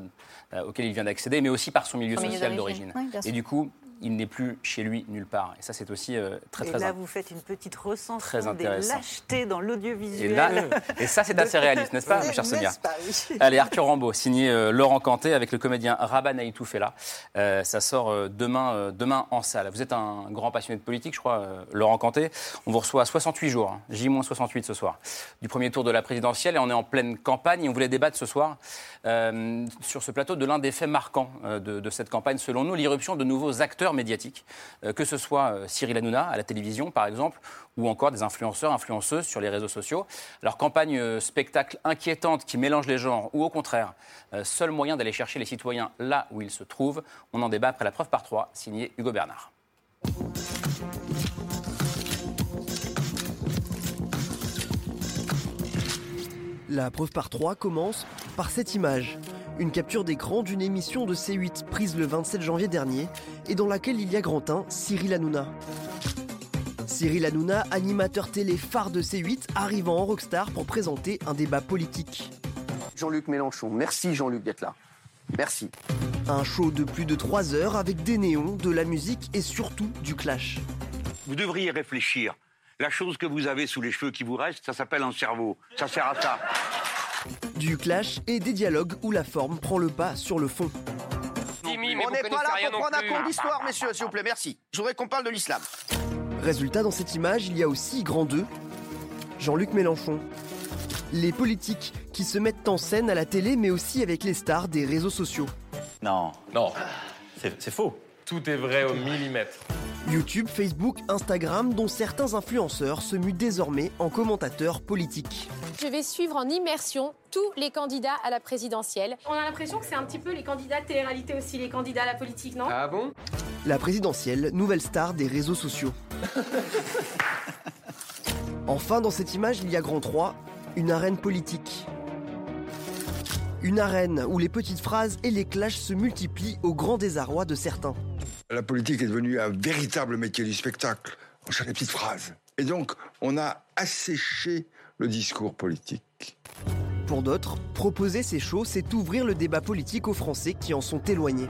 auquel il vient d'accéder, mais aussi par son milieu social d'origine. et du coup, il n'est plus chez lui nulle part. Et ça, c'est aussi euh, très, très... Et là, vous faites une petite recension des lâchetés dans l'audiovisuel. Et, ça, c'est assez réaliste, n'est-ce pas, [laughs] cher Sonia Allez, Arthur Rambaud, signé euh, Laurent Canté avec le comédien Raban Aïtoufela. Euh, ça sort demain, demain en salle. Vous êtes un grand passionné de politique, je crois, Laurent Canté. On vous reçoit à 68 jours, hein, J-68 ce soir, du premier tour de la présidentielle. Et on est en pleine campagne. Et on voulait débattre ce soir sur ce plateau de l'un des faits marquants de, de cette campagne, selon nous, l'irruption de nouveaux acteurs médiatiques, euh, que ce soit euh, Cyril Hanouna à la télévision, par exemple, ou encore des influenceurs, influenceuses sur les réseaux sociaux. Leur campagne euh, spectacle inquiétante qui mélange les genres, ou au contraire, seul moyen d'aller chercher les citoyens là où ils se trouvent. On en débat après la preuve par trois, signé Hugo Bernard. La preuve par trois commence par cette image. Une capture d'écran d'une émission de C8 prise le 27 janvier dernier et dans laquelle il y a Grantin, Cyril Hanouna. Cyril Hanouna, animateur télé phare de C8, arrivant en rockstar pour présenter un débat politique. Jean-Luc Mélenchon, merci Jean-Luc d'être là. Merci. Un show de plus de 3 heures avec des néons, de la musique et surtout du clash. Vous devriez réfléchir. La chose que vous avez sous les cheveux qui vous reste, ça s'appelle un cerveau. Ça sert à ça. Du clash et des dialogues où la forme prend le pas sur le fond. On n'est pas là pour prendre un cours d'histoire, messieurs, s'il vous plaît, merci. Je voudrais qu'on parle de l'islam. Résultat, dans cette image, il y a aussi grand 2, Jean-Luc Mélenchon. Les politiques qui se mettent en scène à la télé, mais aussi avec les stars des réseaux sociaux. Non. Non, c'est faux. Tout est vrai au millimètre. YouTube, Facebook, Instagram, dont certains influenceurs se muent désormais en commentateurs politiques. Je vais suivre en immersion tous les candidats à la présidentielle. On a l'impression que c'est un petit peu les candidats de télé-réalité aussi, les candidats à la politique, non? Ah bon? La présidentielle, nouvelle star des réseaux sociaux. [laughs] enfin, dans cette image, il y a grand 3, une arène politique. Une arène où les petites phrases et les clashs se multiplient au grand désarroi de certains. La politique est devenue un véritable métier du spectacle. On cherche des petites phrases. Et donc, on a asséché le discours politique. Pour d'autres, proposer ces shows, c'est ouvrir le débat politique aux Français qui en sont éloignés.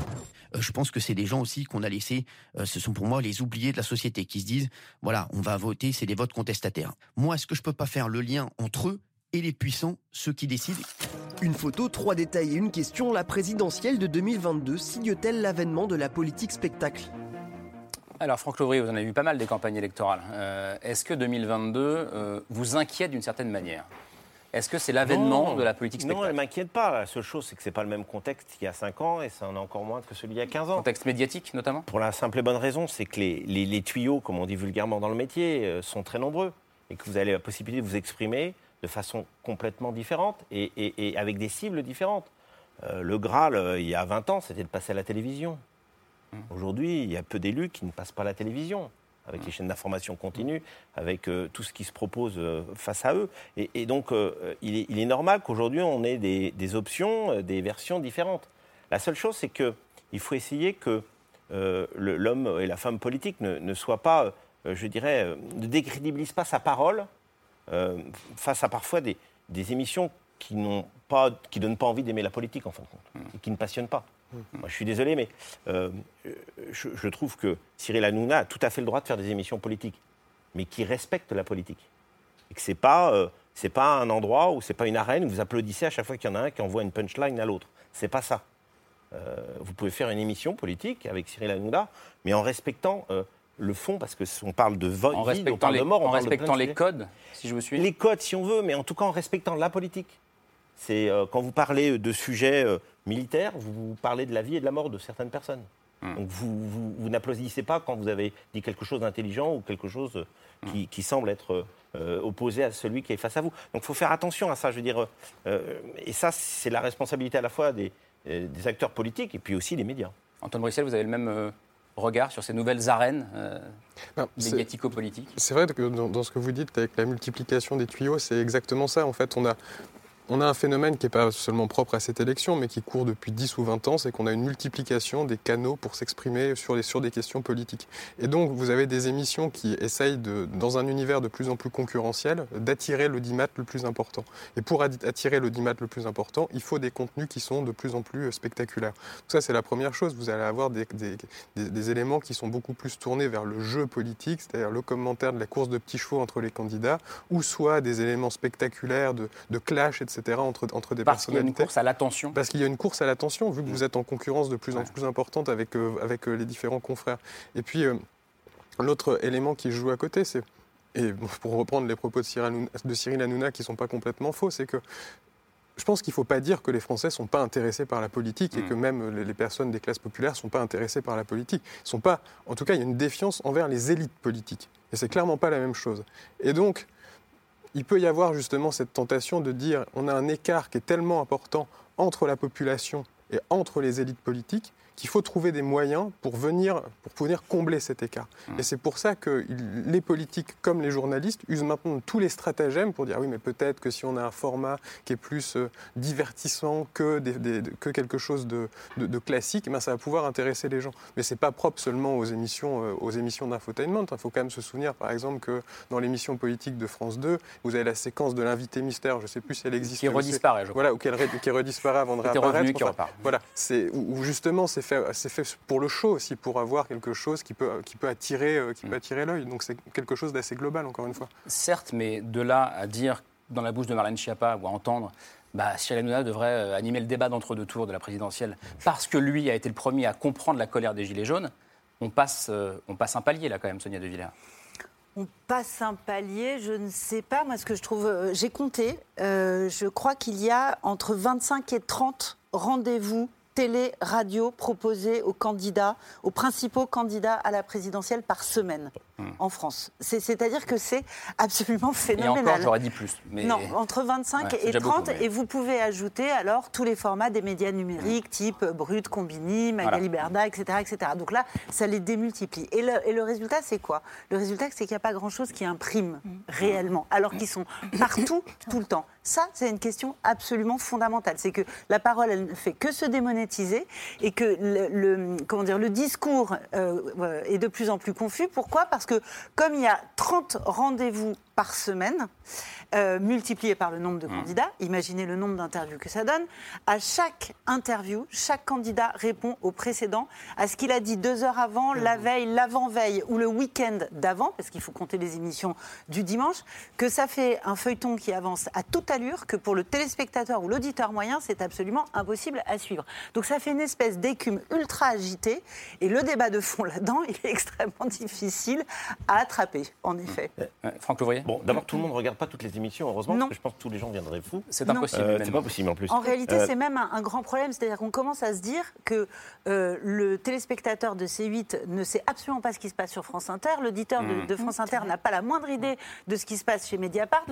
Euh, je pense que c'est des gens aussi qu'on a laissés, euh, ce sont pour moi les oubliés de la société, qui se disent, voilà, on va voter, c'est des votes contestataires. Moi, est-ce que je peux pas faire le lien entre eux et les puissants, ceux qui décident Une photo, trois détails et une question. La présidentielle de 2022 signe-t-elle l'avènement de la politique spectacle? Alors Franck Lovry, vous en avez vu pas mal des campagnes électorales. Euh, est-ce que 2022 euh, vous inquiète d'une certaine manière? Est-ce que c'est l'avènement de la politique spectacle Non, elle ne m'inquiète pas. La seule chose, c'est que ce n'est pas le même contexte qu'il y a 5 ans et ça en est encore moins que celui d'il y a 15 ans. Contexte médiatique, notamment? Pour la simple et bonne raison, c'est que les, les, tuyaux, comme on dit vulgairement dans le métier, euh, sont très nombreux et que vous avez la possibilité de vous exprimer de façon complètement différente et, avec des cibles différentes. Euh, le Graal, euh, il y a 20 ans, c'était de passer à la télévision. Mmh. Aujourd'hui, il y a peu d'élus qui ne passent pas à la télévision, avec mmh. les chaînes d'information continue, avec euh, tout ce qui se propose face à eux. Et, donc, il est, normal qu'aujourd'hui, on ait des, options, des versions différentes. La seule chose, c'est qu'il faut essayer que l'homme et la femme politique ne, ne soient pas, je dirais, ne décrédibilisent pas sa parole face à parfois des, émissions qui n'ont pas, qui donnent pas envie d'aimer la politique en fin de compte, et qui ne passionnent pas. Moi, je suis désolé, mais euh, je, trouve que Cyril Hanouna a tout à fait le droit de faire des émissions politiques, mais qui respectent la politique. Et que ce n'est pas, euh, pas un endroit ou c'est pas une arène où vous applaudissez à chaque fois qu'il y en a un qui envoie une punchline à l'autre. C'est pas ça. vous pouvez faire une émission politique avec Cyril Hanouna, mais en respectant le fond, parce qu'on parle de vote, en respectant les, mort, en respectant les codes, si je me suis. Les codes, si on veut, mais en tout cas en respectant la politique. C'est euh, quand vous parlez de sujets euh, militaires, vous, parlez de la vie et de la mort de certaines personnes. Hmm. Donc vous, vous, n'applaudissez pas quand vous avez dit quelque chose d'intelligent ou quelque chose qui, hmm. qui semble être euh, opposé à celui qui est face à vous. Donc il faut faire attention à ça, je veux dire. et ça, c'est la responsabilité à la fois des, des, acteurs politiques et puis aussi des médias. Antoine Bruxelles, vous avez le même regard sur ces nouvelles arènes euh, médiatico-politiques C'est vrai que dans, ce que vous dites avec la multiplication des tuyaux, c'est exactement ça. En fait, on a on a un phénomène qui n'est pas seulement propre à cette élection, mais qui court depuis 10 ou 20 ans, c'est qu'on a une multiplication des canaux pour s'exprimer sur, des questions politiques. Et donc, vous avez des émissions qui essayent, dans un univers de plus en plus concurrentiel, d'attirer l'audimat le plus important. Et pour attirer l'audimat le plus important, il faut des contenus qui sont de plus en plus spectaculaires. Donc ça, c'est la première chose. Vous allez avoir des, éléments qui sont beaucoup plus tournés vers le jeu politique, c'est-à-dire le commentaire de la course de petits chevaux entre les candidats, ou soit des éléments spectaculaires de clash, etc entre, entre des Parce qu'il y a une course à l'attention Parce qu'il y a une course à l'attention, vu que vous êtes en concurrence de plus en plus importante avec, euh, avec euh, les différents confrères. Et puis, euh, l'autre élément qui joue à côté, c'est, et [laughs] pour reprendre les propos de Cyril, de Cyril Hanouna qui ne sont pas complètement faux, c'est que je pense qu'il ne faut pas dire que les Français ne sont pas intéressés par la politique et mm. que même les personnes des classes populaires ne sont pas intéressées par la politique. Ils sont pas, en tout cas, il y a une défiance envers les élites politiques. Et c'est clairement pas la même chose. Et donc, il peut y avoir justement cette tentation de dire on a un écart qui est tellement important entre la population et entre les élites politiques qu'il faut trouver des moyens pour venir, pour venir combler cet écart. Mmh. Et c'est pour ça que les politiques comme les journalistes usent maintenant tous les stratagèmes pour dire oui, mais peut-être que si on a un format qui est plus euh, divertissant que, que quelque chose de, de, classique, ben ça va pouvoir intéresser les gens. Mais c'est pas propre seulement aux émissions, euh, aux émissions d'infotainment. Il faut quand même se souvenir, par exemple, que dans l'émission politique de France 2, vous avez la séquence de l'invité mystère, je ne sais plus si elle existe. Qui redisparaît, je crois. Voilà, ou qui redisparaît avant de réapparaître. qui repart. Voilà, c'est où justement c'est c'est fait pour le show aussi, pour avoir quelque chose qui peut, qui peut attirer, euh, qui peut mm. attirer l'œil. Donc c'est quelque chose d'assez global, encore une fois. Certes, mais de là à dire dans la bouche de Marlène Schiappa ou à entendre bah, Cyril Hanouna devrait euh, animer le débat d'entre-deux tours de la présidentielle parce que lui a été le premier à comprendre la colère des Gilets jaunes. On passe, euh, on passe un palier là quand même, Sonia De Villers. On passe un palier, je ne sais pas. Moi, ce que je trouve, j'ai compté, je crois qu'il y a entre 25 et 30 rendez-vous télé, radio proposées aux candidats, aux principaux candidats à la présidentielle par semaine hmm. en France. C'est-à-dire que c'est absolument phénoménal. Et encore, j'aurais dit plus. Mais... Non, entre 25 et 30, et vous pouvez ajouter alors tous les formats des médias numériques, type Brut, Combini, Magali Berda, etc., etc. Donc là, ça les démultiplie. Et le, et le résultat, c'est quoi? Le résultat, c'est qu'il n'y a pas grand-chose qui imprime hmm. réellement, alors qu'ils sont partout, [coughs] tout le temps. Ça, c'est une question absolument fondamentale. C'est que la parole, elle ne fait que se démonétiser et que le, comment dire, le discours euh, est de plus en plus confus. Pourquoi? Parce que comme il y a 30 rendez-vous par semaine, euh, multiplié par le nombre de mmh. candidats, imaginez le nombre d'interviews que ça donne. À chaque interview, chaque candidat répond au précédent, à ce qu'il a dit deux heures avant, la mmh. veille, l'avant-veille ou le week-end d'avant, parce qu'il faut compter les émissions du dimanche, que ça fait un feuilleton qui avance à toute allure, que pour le téléspectateur ou l'auditeur moyen, c'est absolument impossible à suivre. Donc ça fait une espèce d'écume ultra agitée, et le débat de fond là-dedans, [laughs] il est extrêmement difficile à attraper, en effet. Franck Louvrier Bon, d'abord, tout le monde ne regarde pas toutes les émissions, heureusement, parce que je pense que tous les gens viendraient fous. C'est impossible. Euh, c'est pas possible en plus. En réalité, euh, c'est même un, grand problème. C'est-à-dire qu'on commence à se dire que euh, le téléspectateur de C8 ne sait absolument pas ce qui se passe sur France Inter. L'auditeur de, mmh. France Inter n'a pas la moindre idée de ce qui se passe chez Mediapart.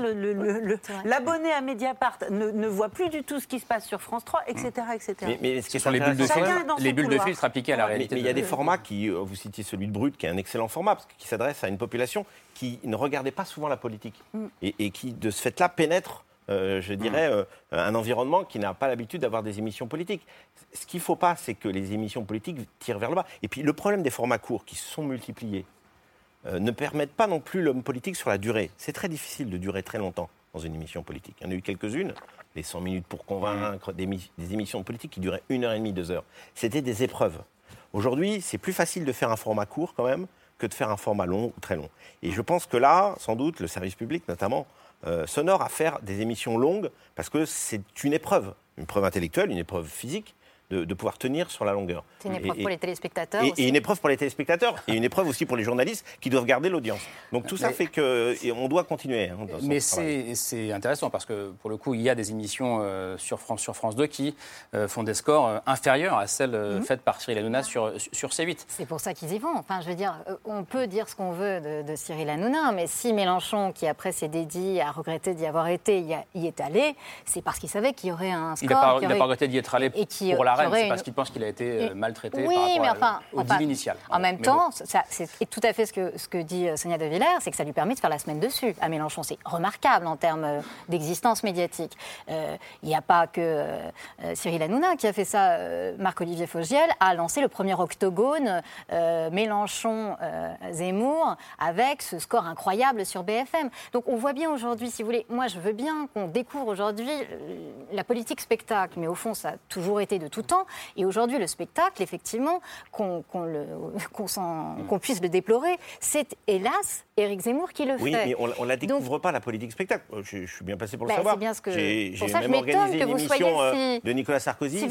L'abonné à Mediapart ne, voit plus du tout ce qui se passe sur France 3, etc. etc. Mais, mais ce, sont les bulles de filtre, les bulles de filtre appliquées à la réalité. Mais il y a des formats qui, vous citiez celui de Brut, qui est un excellent format, parce qu'il s'adresse à une population qui ne regardait pas souvent la politique mm. et, qui, de ce fait-là, pénètre, euh, je dirais, mm. euh, un environnement qui n'a pas l'habitude d'avoir des émissions politiques. Ce qu'il ne faut pas, c'est que les émissions politiques tirent vers le bas. Et puis le problème des formats courts qui se sont multipliés euh, ne permettent pas non plus l'homme politique sur la durée. C'est très difficile de durer très longtemps dans une émission politique. Il y en a eu quelques-unes, les 100 minutes pour convaincre, des, des émissions politiques qui duraient une heure et demie, deux heures. C'était des épreuves. Aujourd'hui, c'est plus facile de faire un format court quand même que de faire un format long ou très long. Et je pense que là, sans doute, le service public notamment, euh, s'honore à faire des émissions longues parce que c'est une épreuve, une preuve intellectuelle, une épreuve physique, de, pouvoir tenir sur la longueur. C'est une épreuve pour les téléspectateurs. Et, une épreuve pour les téléspectateurs et une épreuve aussi pour les journalistes qui doivent garder l'audience. Donc tout ça fait qu'on doit continuer. Hein, mais c'est intéressant parce que pour le coup, il y a des émissions euh, sur, France, sur France 2 qui euh, font des scores euh, inférieurs à celles mhm. faites par Cyril Hanouna sur, sur C8. C'est pour ça qu'ils y vont. Enfin, je veux dire, on peut dire ce qu'on veut de, Cyril Hanouna, mais si Mélenchon, qui après s'est dédié à regretter d'y avoir été, y, est allé, c'est parce qu'il savait qu'il y aurait un score. Il n'a pas, regretté d'y être allé pour c'est parce qu'il pense qu'il a été euh, maltraité par rapport mais enfin, au deal initial. En même temps, c'est tout à fait ce que, ce que dit euh, Sonia De Villers, c'est que ça lui permet de faire la semaine dessus à Mélenchon. C'est remarquable en termes euh, d'existence médiatique. Il n'y a pas que Cyril Hanouna qui a fait ça. Marc-Olivier Fogiel a lancé le premier octogone Mélenchon-Zemmour avec ce score incroyable sur BFM. Donc on voit bien aujourd'hui, si vous voulez, moi je veux bien qu'on découvre aujourd'hui la politique spectacle, mais au fond ça a toujours été de tout temps. Et aujourd'hui le spectacle, effectivement, [laughs] qu'on puisse le déplorer, c'est hélas Éric Zemmour qui le fait. Oui, mais on ne la découvre pas, la politique spectacle. Je, suis bien passé pour le bah, savoir. Bien ce que... J'ai même organisé une émission euh, de Nicolas Sarkozy.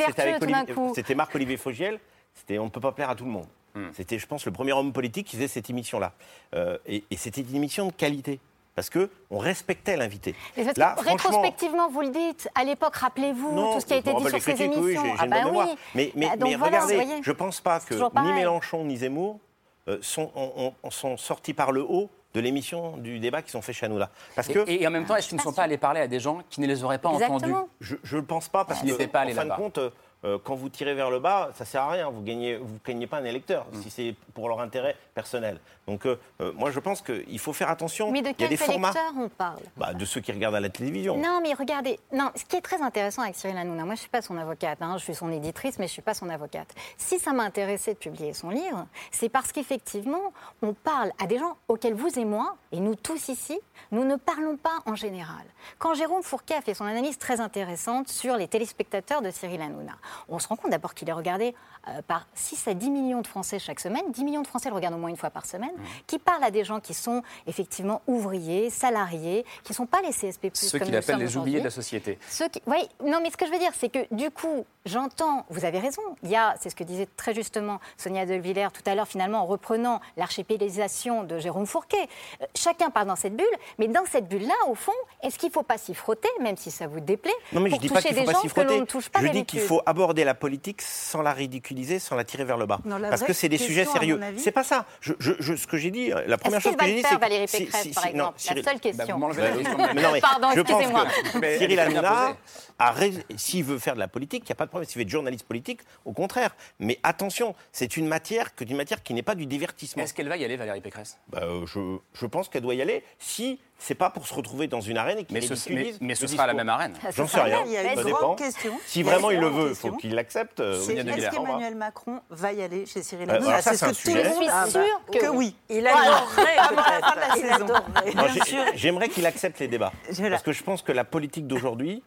C'était Marc-Olivier Fogiel. On ne peut pas plaire à tout le monde. Hmm. C'était, je pense, le premier homme politique qui faisait cette émission-là. Euh, et, c'était une émission de qualité parce qu'on respectait l'invité. Rétrospectivement, vous le dites, à l'époque, rappelez-vous tout ce qui a été dit sur ces émissions. Oui, ah bah oui. Mais, mais, bah, regardez, je ne pense pas que ni Mélenchon ni Zemmour euh, sont, sont sortis par le haut de l'émission du débat qui sont faits chez nous là. Parce que, et, en même temps, est-ce qu'ils ne sont pas allés parler à des gens qui ne les auraient pas entendus Je ne le pense pas, parce qu'ils n'étaient pas allés là-bas. fin de compte, euh, quand vous tirez vers le bas, ça sert à rien. Vous gagnez, vous gagnez pas un électeur mm. si c'est pour leur intérêt personnel. Donc euh, euh, moi je pense qu'il faut faire attention. Mais de quels électeurs on parle? Bah, De ceux qui regardent à la télévision. Non, mais regardez. Non, ce qui est très intéressant avec Cyril Hanouna, moi je suis pas son avocate. Hein, je suis son éditrice, mais je suis pas son avocate. Si ça m'a intéressé de publier son livre, c'est parce qu'effectivement on parle à des gens auxquels vous et moi, et nous tous ici, nous ne parlons pas en général. Quand Jérôme Fourquet a fait son analyse très intéressante sur les téléspectateurs de Cyril Hanouna, on se rend compte d'abord qu'il est regardé euh, par 6 à 10 millions de Français chaque semaine. 10 millions de Français le regardent au moins une fois par semaine. Qui parlent à des gens qui sont effectivement ouvriers, salariés, qui ne sont pas les CSP+. Ceux qu'il appelle les oubliés de la société. Ceux qui... Oui, non, mais ce que je veux dire, c'est que du coup, j'entends, vous avez raison, il y a, c'est ce que disait très justement Sonia Delvillers tout à l'heure, finalement, en reprenant l'archipélisation de Jérôme Fourquet. Euh, chacun parle dans cette bulle, mais dans cette bulle-là, au fond, est-ce qu'il ne faut pas s'y frotter, même si ça vous déplaît, non, mais pour je dis toucher pas des gens que l'on ne touche pas Je dis qu'il faut aborder la politique sans la ridiculiser, sans la tirer vers le bas. Parce que c'est des sujets sérieux. C'est pas ça. Je, je, ce que j'ai dit, la première chose que j'ai dit, c'est. Valérie Pécresse, si, par exemple? La seule question. Bah, Pardon, excusez-moi. Cyril Hanouna, s'il veut faire de la politique, il n'y a pas de problème. S'il veut être journaliste politique, au contraire. Mais attention, c'est une matière, que, une matière qui n'est pas du divertissement. Est-ce qu'elle va y aller, Valérie Pécresse? Bah, je, je pense qu'elle doit y aller si c'est pas pour se retrouver dans une arène et qu'il mais, ce, mais, mais ce sera la même arène. J'en sais rien. Il y a une grande question. Si vraiment il le veut, il faut qu'il l'accepte. Euh, est-ce qu'Emmanuel Macron va y aller chez Cyril euh, Hanouna C'est ce que tout le monde suis sûr que oui. Il adorerait J'aimerais qu'il accepte les débats. Parce que je pense que la politique d'aujourd'hui,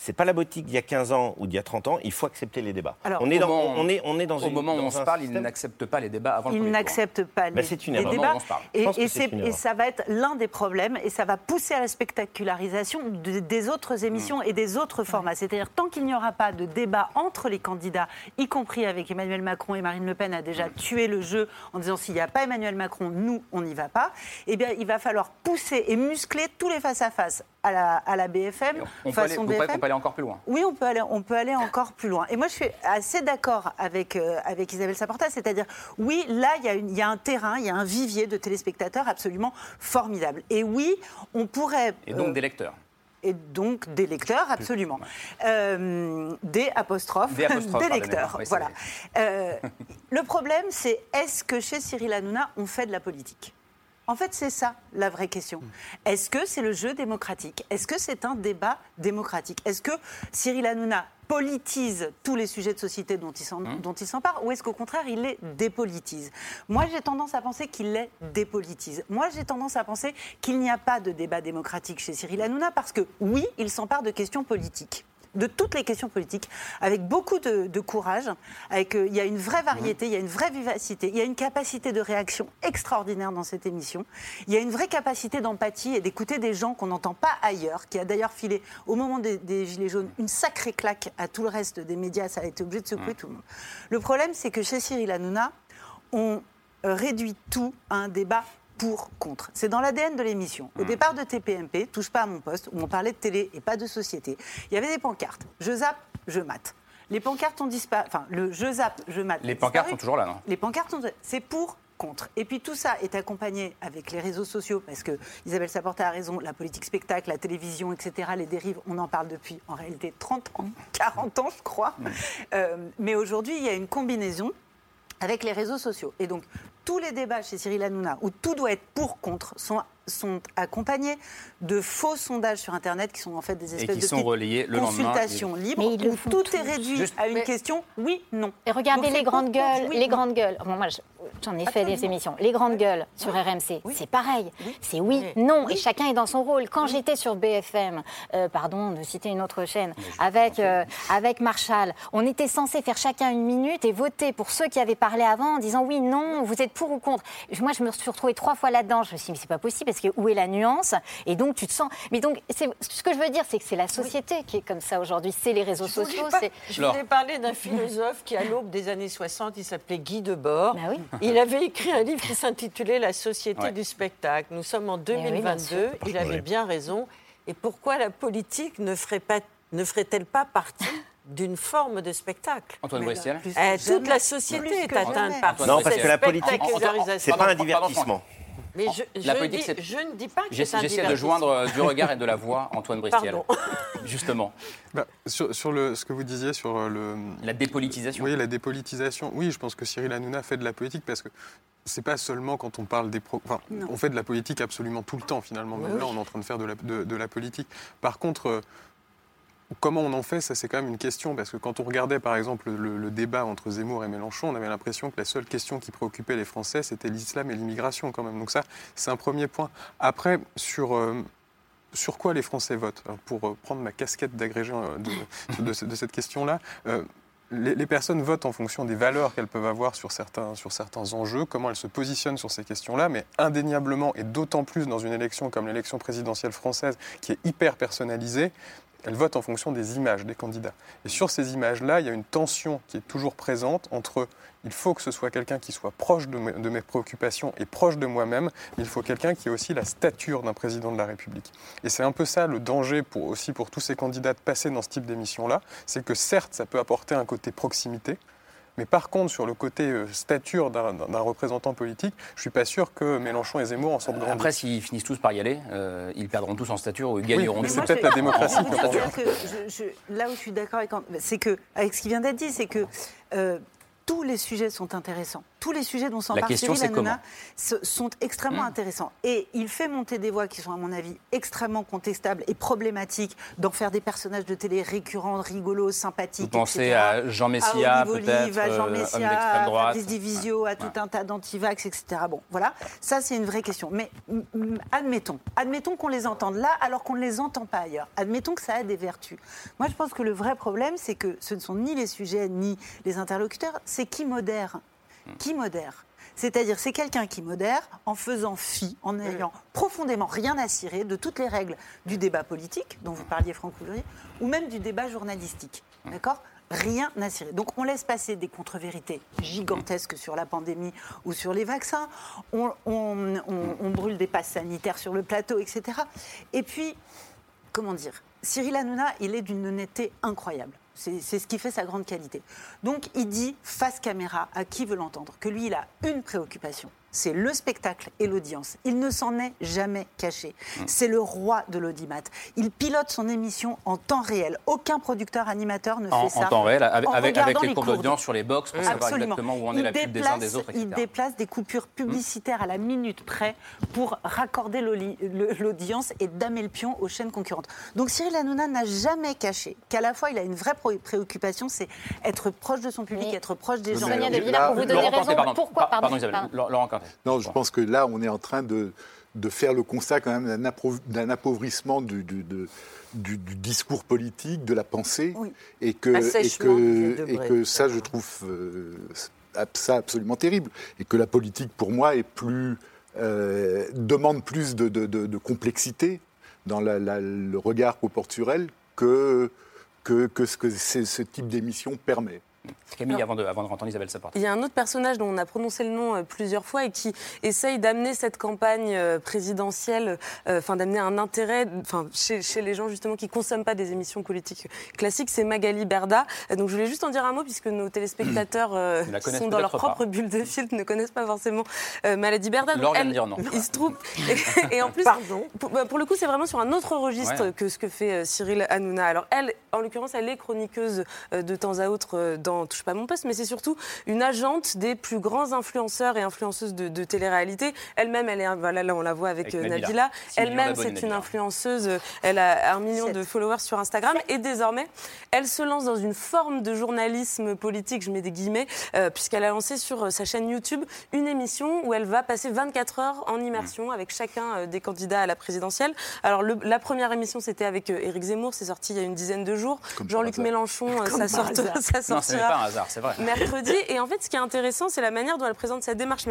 c'est pas la boutique d'il y a 15 ans ou d'il y a 30 ans, il faut accepter les débats. on, est dans, on, est, on est dans Au moment où on se parle, il n'accepte pas les débats avant le Il n'accepte pas bah, les, une débats. Et, et, ça va être l'un des problèmes et ça va pousser à la spectacularisation des autres émissions et des autres formats. C'est-à-dire tant qu'il n'y aura pas de débat entre les candidats, y compris avec Emmanuel Macron et Marine Le Pen a déjà tué le jeu en disant s'il n'y a pas Emmanuel Macron, nous, on n'y va pas, eh bien il va falloir pousser et muscler tous les face-à-face à la, à la BFM. On peut, aller, on peut aller encore plus loin. Oui, on peut aller, on peut aller encore plus loin. Et moi, je suis assez d'accord avec, euh, avec Isabelle Saporta, c'est-à-dire, oui, là, il y, a il y a un terrain, il y a un vivier de téléspectateurs absolument formidable. Et oui, on pourrait... Et donc euh, des lecteurs et donc des lecteurs, absolument. Euh, des apostrophes, des, lecteurs. voilà. le problème, c'est est-ce que chez Cyril Hanouna, on fait de la politique? En fait, c'est ça la vraie question. Est-ce que c'est le jeu démocratique? Est-ce que c'est un débat démocratique? Est-ce que Cyril Hanouna politise tous les sujets de société dont il mmh. s'empare ou est-ce qu'au contraire il les dépolitise? Moi j'ai tendance à penser qu'il les dépolitise. Moi j'ai tendance à penser qu'il n'y a pas de débat démocratique chez Cyril Hanouna parce que oui, il s'empare de questions politiques de toutes les questions politiques, avec beaucoup de, courage, avec euh, il y a une vraie variété, il y a une vraie vivacité, il y a une capacité de réaction extraordinaire dans cette émission, il y a une vraie capacité d'empathie et d'écouter des gens qu'on n'entend pas ailleurs, qui a d'ailleurs filé au moment des, Gilets jaunes une sacrée claque à tout le reste des médias, ça a été obligé de secouer tout le monde. Le problème, c'est que chez Cyril Hanouna, on réduit tout à un débat pour, contre. C'est dans l'ADN de l'émission. Au hmm. départ de TPMP, Touche pas à mon poste, où on parlait de télé et pas de société, il y avait des pancartes. Je zappe, je mate. Les pancartes ont disparu. Enfin, le je zappe, je mate. Les pancartes sont toujours là, non? Les pancartes sont. C'est pour contre. Et puis tout ça est accompagné avec les réseaux sociaux, parce que Isabelle Saporta a raison, la politique spectacle, la télévision, etc., les dérives, on en parle depuis en réalité 30 ans, [laughs] 40 ans, je crois. Euh, mais aujourd'hui, il y a une combinaison avec les réseaux sociaux. Et donc, tous les débats chez Cyril Hanouna, où tout doit être pour, contre, sont sont accompagnés de faux sondages sur Internet qui sont en fait des espèces qui de sont relayés le consultations libres où tout est réduit à une question oui, non. Et regardez les grandes gueules, les grandes gueules. moi, j'en ai fait des émissions. Les grandes gueules sur RMC, c'est pareil. C'est oui, non, et chacun est dans son rôle. Quand j'étais sur BFM, euh, pardon de citer une autre chaîne, avec, euh, avec Marshall, on était censé faire chacun une minute et voter pour ceux qui avaient parlé avant en disant oui, non, vous êtes pour ou contre. Moi, je me suis retrouvée trois fois là-dedans. Je me suis dit, mais c'est pas possible parce que où est la nuance? Et donc, tu te sens. Mais donc, ce que je veux dire, c'est que c'est la société qui est comme ça aujourd'hui. C'est les réseaux sociaux. Je voulais parler d'un philosophe qui, à l'aube des années 60, il s'appelait Guy Debord. Bah il avait écrit un livre qui s'intitulait La société du spectacle. Nous sommes en 2022. il avait bien raison. Et pourquoi la politique ne ferait pas ne ferait-elle pas partie d'une forme de spectacle? Antoine eh, Toute la société est atteinte par Non, parce que la politique, c'est pas un divertissement. Mais je, la politique, je, ne dis pas que c'est un J'essaie de joindre euh, du regard et de la voix [laughs] Antoine Bristiel. [laughs] Justement. Bah, sur, le, ce que vous disiez sur euh, le... La dépolitisation. Oui, la dépolitisation. Oui, je pense que Cyril Hanouna fait de la politique parce que c'est pas seulement quand on parle des... Pro... Enfin, on fait de la politique absolument tout le temps, finalement. Même là, on est en train de faire de la, de la politique. Par contre... Comment on en fait Ça, c'est quand même une question, parce que quand on regardait, par exemple, le, débat entre Zemmour et Mélenchon, on avait l'impression que la seule question qui préoccupait les Français, c'était l'islam et l'immigration, quand même. Donc ça, c'est un premier point. Après, sur... Euh, quoi les Français votent? Pour euh, prendre ma casquette d'agrégé euh, de, cette question-là, les, personnes votent en fonction des valeurs qu'elles peuvent avoir sur certains, sur certains enjeux, comment elles se positionnent sur ces questions-là, mais indéniablement, et d'autant plus dans une élection comme l'élection présidentielle française, qui est hyper personnalisée, elle vote en fonction des images des candidats. Et sur ces images-là, il y a une tension qui est toujours présente entre il faut que ce soit quelqu'un qui soit proche de mes, préoccupations et proche de moi-même, mais il faut quelqu'un qui ait aussi la stature d'un président de la République. Et c'est un peu ça le danger aussi pour tous ces candidats de passer dans ce type d'émission-là, c'est que certes, ça peut apporter un côté proximité, mais par contre, sur le côté euh, stature d'un représentant politique, je ne suis pas sûr que Mélenchon et Zemmour en sortent grandis. Après, s'ils finissent tous par y aller, euh, ils perdront tous en stature ou ils gagneront oui, C'est peut-être la démocratie. là où je suis d'accord avec, c'est que avec ce qui vient d'être dit, c'est que euh, tous les sujets sont intéressants tous les sujets dont s'empare Cyril Hanouna sont extrêmement mmh. intéressants. Et il fait monter des voix qui sont, à mon avis, extrêmement contestables et problématiques, d'en faire des personnages de télé récurrents, rigolos, sympathiques. Vous pensez à Jean Messia, peut-être, à Jean euh, Messia, à Divisio, à tout un tas d'antivax, etc. Bon, voilà, ça c'est une vraie question. Mais admettons, admettons qu'on les entende là alors qu'on ne les entend pas ailleurs. Admettons que ça a des vertus. Moi, je pense que le vrai problème, c'est que ce ne sont ni les sujets ni les interlocuteurs, c'est qui modère qui modère. C'est-à-dire, c'est quelqu'un qui modère en faisant fi, en n'ayant profondément rien à cirer de toutes les règles du débat politique, dont vous parliez, Franck Coulurier, ou même du débat journalistique. D'accord? Rien à cirer. Donc, on laisse passer des contre-vérités gigantesques sur la pandémie ou sur les vaccins. On, on brûle des passes sanitaires sur le plateau, etc. Et puis, comment dire? Cyril Hanouna, il est d'une honnêteté incroyable. C'est ce qui fait sa grande qualité. Donc il dit face caméra à qui veut l'entendre que lui, il a une préoccupation, c'est le spectacle et l'audience. Il ne s'en est jamais caché. Mm. C'est le roi de l'audimat. Il pilote son émission en temps réel. Aucun producteur animateur ne fait ça. En temps réel, avec, les courbes d'audience sur les box pour savoir exactement où on est la pub des uns des autres, Il déplace des coupures publicitaires à la minute près pour raccorder l'audience et damer le pion aux chaînes concurrentes. Donc Cyril Hanouna n'a jamais caché qu'à la fois il a une vraie préoccupation, c'est être proche de son public, être proche des gens. Sonia pour vous donner raison. Pourquoi Pardon, Isabelle. Laurent non, je pense que là, on est en train de, de faire le constat quand même d'un appauvrissement du, du, du, discours politique, de la pensée, et, que, et, que, et que ça, je trouve euh, ça absolument terrible, et que la politique, pour moi, est plus, euh, demande plus de, de complexité dans le regard elle que, que, que ce que ce type d'émission permet. Camille, avant, de, avant de entendre Isabelle Saport. Il y a un autre personnage dont on a prononcé le nom euh, plusieurs fois et qui essaye d'amener cette campagne euh, présidentielle, euh, enfin d'amener un intérêt enfin, chez, chez, les gens justement qui ne consomment pas des émissions politiques classiques. C'est Magali Berda. Donc je voulais juste en dire un mot puisque nos téléspectateurs qui sont dans leur propre bulle de filtre ne connaissent pas forcément Magali Berda. Donc, elle, dire non. Il se trouve. [laughs] Et, et en plus, Pardon. Pour, bah, pour, le coup, c'est vraiment sur un autre registre que ce que fait Cyril Hanouna. Alors elle, en l'occurrence, elle est chroniqueuse de temps à autre dans Touche pas mon poste, mais c'est surtout une agente des plus grands influenceurs et influenceuses de, de télé-réalité. Elle-même, elle est, voilà, là on la voit avec, avec Nabila. Elle-même, c'est une influenceuse. Elle a un million de followers sur Instagram et désormais, elle se lance dans une forme de journalisme politique, je mets des guillemets, euh, puisqu'elle a lancé sur euh, sa chaîne YouTube une émission où elle va passer 24 heures en immersion avec chacun euh, des candidats à la présidentielle. Alors le, la première émission, c'était avec Éric Zemmour, c'est sorti il y a une dizaine de jours. Jean-Luc Mélenchon, ça, sort, [laughs] ça sortira c'est vrai. mercredi. Et en fait, ce qui est intéressant, c'est la manière dont elle présente sa démarche.